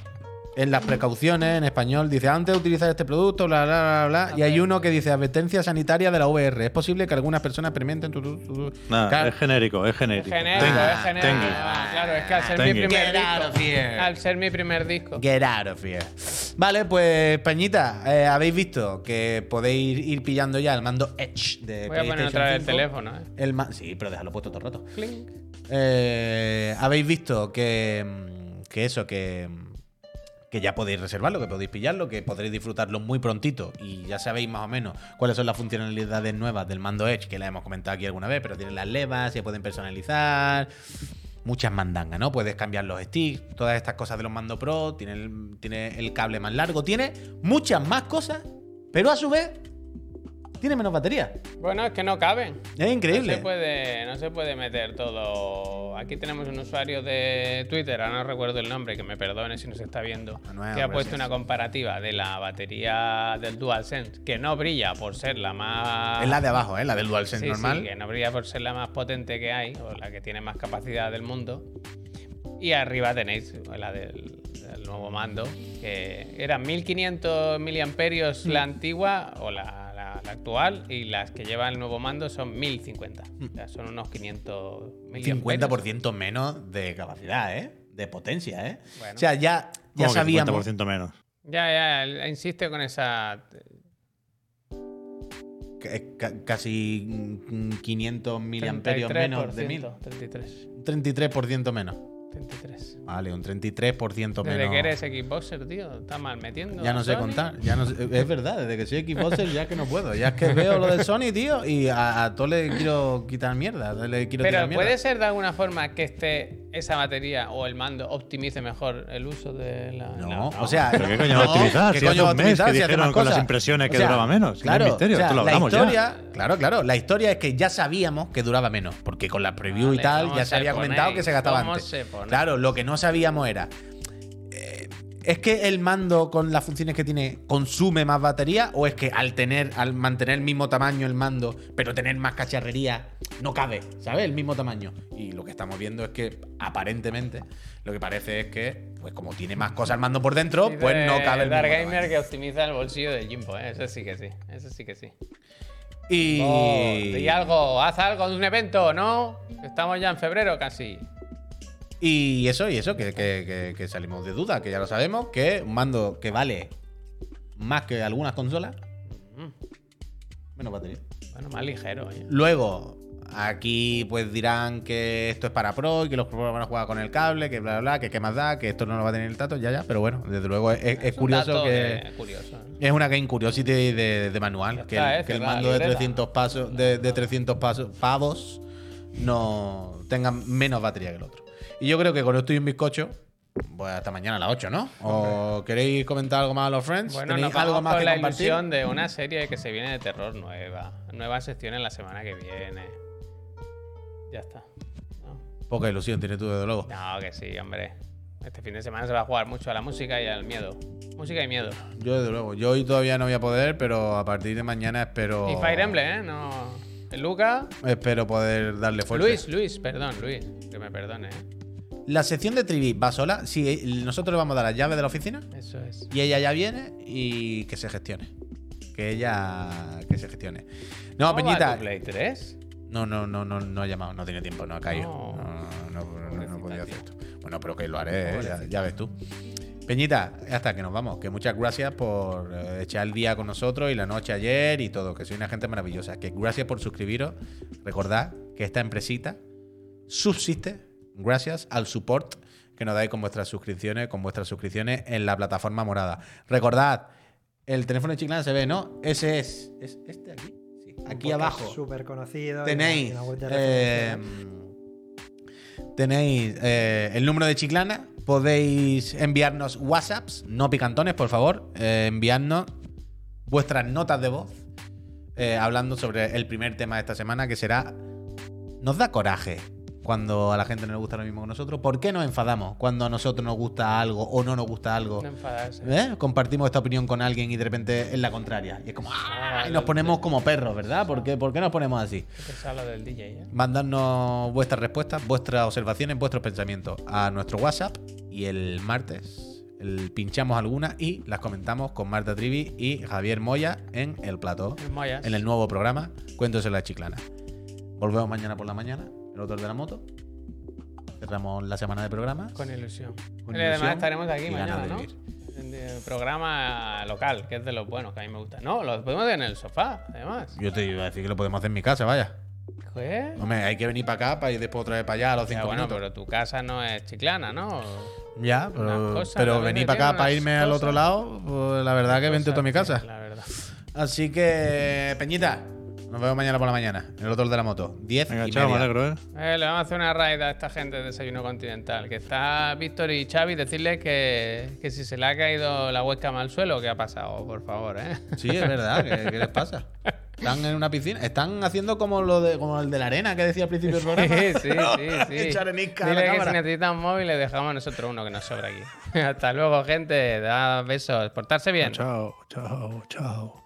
En las precauciones, en español, dice antes de utilizar este producto, bla, bla, bla, bla. Y hay uno que dice advertencia sanitaria de la VR. Es posible que algunas personas experimenten. tu, tu, tu, tu". Nada, Claro. es genérico, es Es genérico. genérico, es genérico. Tengu. Ah, claro, es que al ser mi primer Get out of disco. here. Al ser mi primer disco. Get out of here. Vale, pues, Peñita, eh, habéis visto que podéis ir pillando ya el mando Edge de Voy a poner otra vez el 5. teléfono, ¿eh? El sí, pero déjalo puesto todo el rato. Clink. Eh, habéis visto que, mm, que eso, que, mm, que ya podéis reservarlo, que podéis pillarlo, que podréis disfrutarlo muy prontito y ya sabéis más o menos cuáles son las funcionalidades nuevas del mando Edge, que la hemos comentado aquí alguna vez, pero tienen las levas, se pueden personalizar, muchas mandangas, ¿no? Puedes cambiar los sticks, todas estas cosas de los mando Pro, tiene el, tiene el cable más largo, tiene muchas más cosas, pero a su vez tiene menos batería. Bueno, es que no caben. Es increíble. No se, puede, no se puede meter todo. Aquí tenemos un usuario de Twitter, ahora no recuerdo el nombre, que me perdone si nos está viendo, Manuel, que ha puesto una comparativa de la batería del DualSense, que no brilla por ser la más. Es la de abajo, ¿eh? La del DualSense Sí, sí, normal. que no brilla por ser la más potente que hay, o la que tiene más capacidad del mundo. Y arriba tenéis la del, del nuevo mando, que eran 1500 miliamperios la antigua o la, la- la actual, y las que lleva el nuevo mando son 1050. O sea, son unos 500 miliamperios. 50% menos de capacidad, ¿eh? De potencia, ¿eh? Bueno. O sea, ya, ya ¿Cómo que sabíamos. 50% menos. Ya, ya, insiste con esa. ca- casi mm, 500 miliamperios menos de 1000. 33. 33% menos. 33. Vale, un 33% Desde menos. que eres Xboxer, tío, está mal metiendo. Ya no a sé Sony. contar. Ya no sé- es verdad, desde que soy Xboxer ya que no puedo. Ya es que veo lo de Sony, tío, y a, a todo le quiero quitar mierda. Le quiero Pero tirar mierda. puede ser de alguna forma que esté esa batería o el mando optimice mejor el uso de la. No, la- o sea. ¿Pero qué coño va a optimizar? ¿qué Si coño va a un mes optimizar que si dijeron con las impresiones que O sea, duraba menos. No es Claro, misterio, o sea, esto lo la hablamos ya. historia, Claro, claro. La historia es que ya sabíamos que duraba menos. Porque con la preview y Vale, tal ¿cómo ya se se había comentado que se gastaba ¿Cómo antes. se Claro, lo que no sabíamos era. eh, ¿Es que el mando con las funciones que tiene consume más batería? ¿O es que al tener, al mantener el mismo tamaño el mando, pero tener más cacharrería, no cabe, ¿sabes? El mismo tamaño. Y lo que estamos viendo es que aparentemente lo que parece es que, pues como tiene más cosas el mando por dentro, pues no cabe el Dark mismo Gamer tamaño. que optimiza el bolsillo de Jimbo, ¿eh? eso sí que sí. Eso sí que sí. Y. Oh, di algo, haz algo de un evento, ¿no? Estamos ya en febrero casi. Y eso, y eso, que, que- que- que salimos de duda, que ya lo sabemos, que un mando que vale más que algunas consolas, menos batería. Bueno, más ligero. oye. Luego, aquí pues dirán que esto es para pro y que los pro van a jugar con el cable, que bla, bla, bla, que qué más da, que esto no lo va a tener el tato, ya, ya, pero bueno, desde luego es, es un curioso dato que... curioso, ¿eh? Es una game curiosity de, de manual, Ya que, está, el, eh, que el cerrada mando de libreta. 300, pasos, de, de 300 pasos, pavos no tenga menos batería que el otro. Y yo creo que con esto y un bizcocho, pues hasta mañana a las 8, ¿no? ¿O queréis comentar algo más a los friends? Bueno, ¿Tenéis nos algo vamos más con la compartir? ilusión de una serie que se viene de terror nueva. Nueva sección en la semana que viene. Ya está. ¿no? Poca ilusión tienes tú, desde luego. No, que sí, hombre. Este fin de semana se va a jugar mucho a la música y al miedo. Música y miedo. Yo, desde luego. Yo hoy todavía no voy a poder, pero a partir de mañana espero. Y Fire Emblem, ¿eh? No. El Luca. Espero poder darle fuerza. Luis, Luis, perdón, Luis. Que me perdone, ¿eh? La sección de Trivi va sola. Sí, nosotros le vamos a dar las llaves de la oficina. Eso es. Y ella ya viene y que se gestione. Que ella que se gestione. No, ¿Cómo va Peñita. tu Play 3? No, no, no, no, no ha llamado, no tiene tiempo, no ha caído. No. No, no, no, no, he podido hacer esto. Bueno, pero que lo haré, ¿eh? ya, ya ves tú. Peñita, hasta que nos vamos. Que muchas gracias por eh, echar el día con nosotros y la noche ayer y todo. Que soy una gente maravillosa. Que gracias por suscribiros. Recordad que esta empresita subsiste gracias al support que nos dais con vuestras suscripciones, con vuestras suscripciones en la plataforma morada. Recordad, el teléfono de Chiclana se ve, ¿no? Ese es. ¿Es este aquí? Sí. Aquí abajo Súper conocido. tenéis eh, referencia. tenéis eh, el número de Chiclana. Podéis enviarnos WhatsApps, no picantones, por favor. eh, enviarnos vuestras notas de voz eh, hablando sobre el primer tema de esta semana, que será. Nos da coraje cuando a la gente no le gusta lo mismo que nosotros? ¿Por qué nos enfadamos cuando a nosotros nos gusta algo o no nos gusta algo? No enfadarse. ¿Eh? Compartimos esta opinión con alguien y de repente es la contraria. Y es como, ¡ah! Y nos ponemos como perros, ¿verdad? ¿Por qué, ¿Por qué nos ponemos así? Qué pesado lo del DJ, ¿eh? Mandadnos vuestras respuestas, vuestras observaciones, vuestros pensamientos a nuestro WhatsApp y el martes el, pinchamos algunas y las comentamos con Marta Trivi y Javier Moya en el plató, en el nuevo programa Cuentos en la Chiclana. Volvemos mañana por la mañana, el otro de la moto. Cerramos la semana de programas. Con ilusión. Con y además estaremos aquí mañana, de ¿no? el programa local, que es de los buenos, que a mí me gusta. No, lo podemos hacer en el sofá, además. Yo te iba a decir que lo podemos hacer en mi casa, vaya. ¿Qué? Hombre, hay que venir para acá para ir después otra vez para allá a los Ya, cinco bueno, minutos. pero tu casa no es chiclana, ¿no? Ya, pero, cosas, pero venir para acá para irme al otro lado, pues la verdad que vente tú a mi casa. La verdad. Así que, Peñita, nos vemos mañana por la mañana, en el otro de la moto. 10 Venga, y chao, me media. alegro, ¿eh? Eh, le vamos a hacer una raid a esta gente de Desayuno Continental. Que está Víctor y Xavi, decirles que, que si se le ha caído la webcam al suelo, ¿qué ha pasado? Por favor, ¿eh? Sí, es verdad, ¿qué, qué les pasa? Están en una piscina, están haciendo como lo de como el de la arena que decía al principio del programa. Sí, sí, sí. sí. Echar Dile que si cámara. necesitan móvil, le dejamos nosotros uno que nos sobra aquí. Hasta luego, gente. Da besos. Portarse bien. Chao, chao, chao.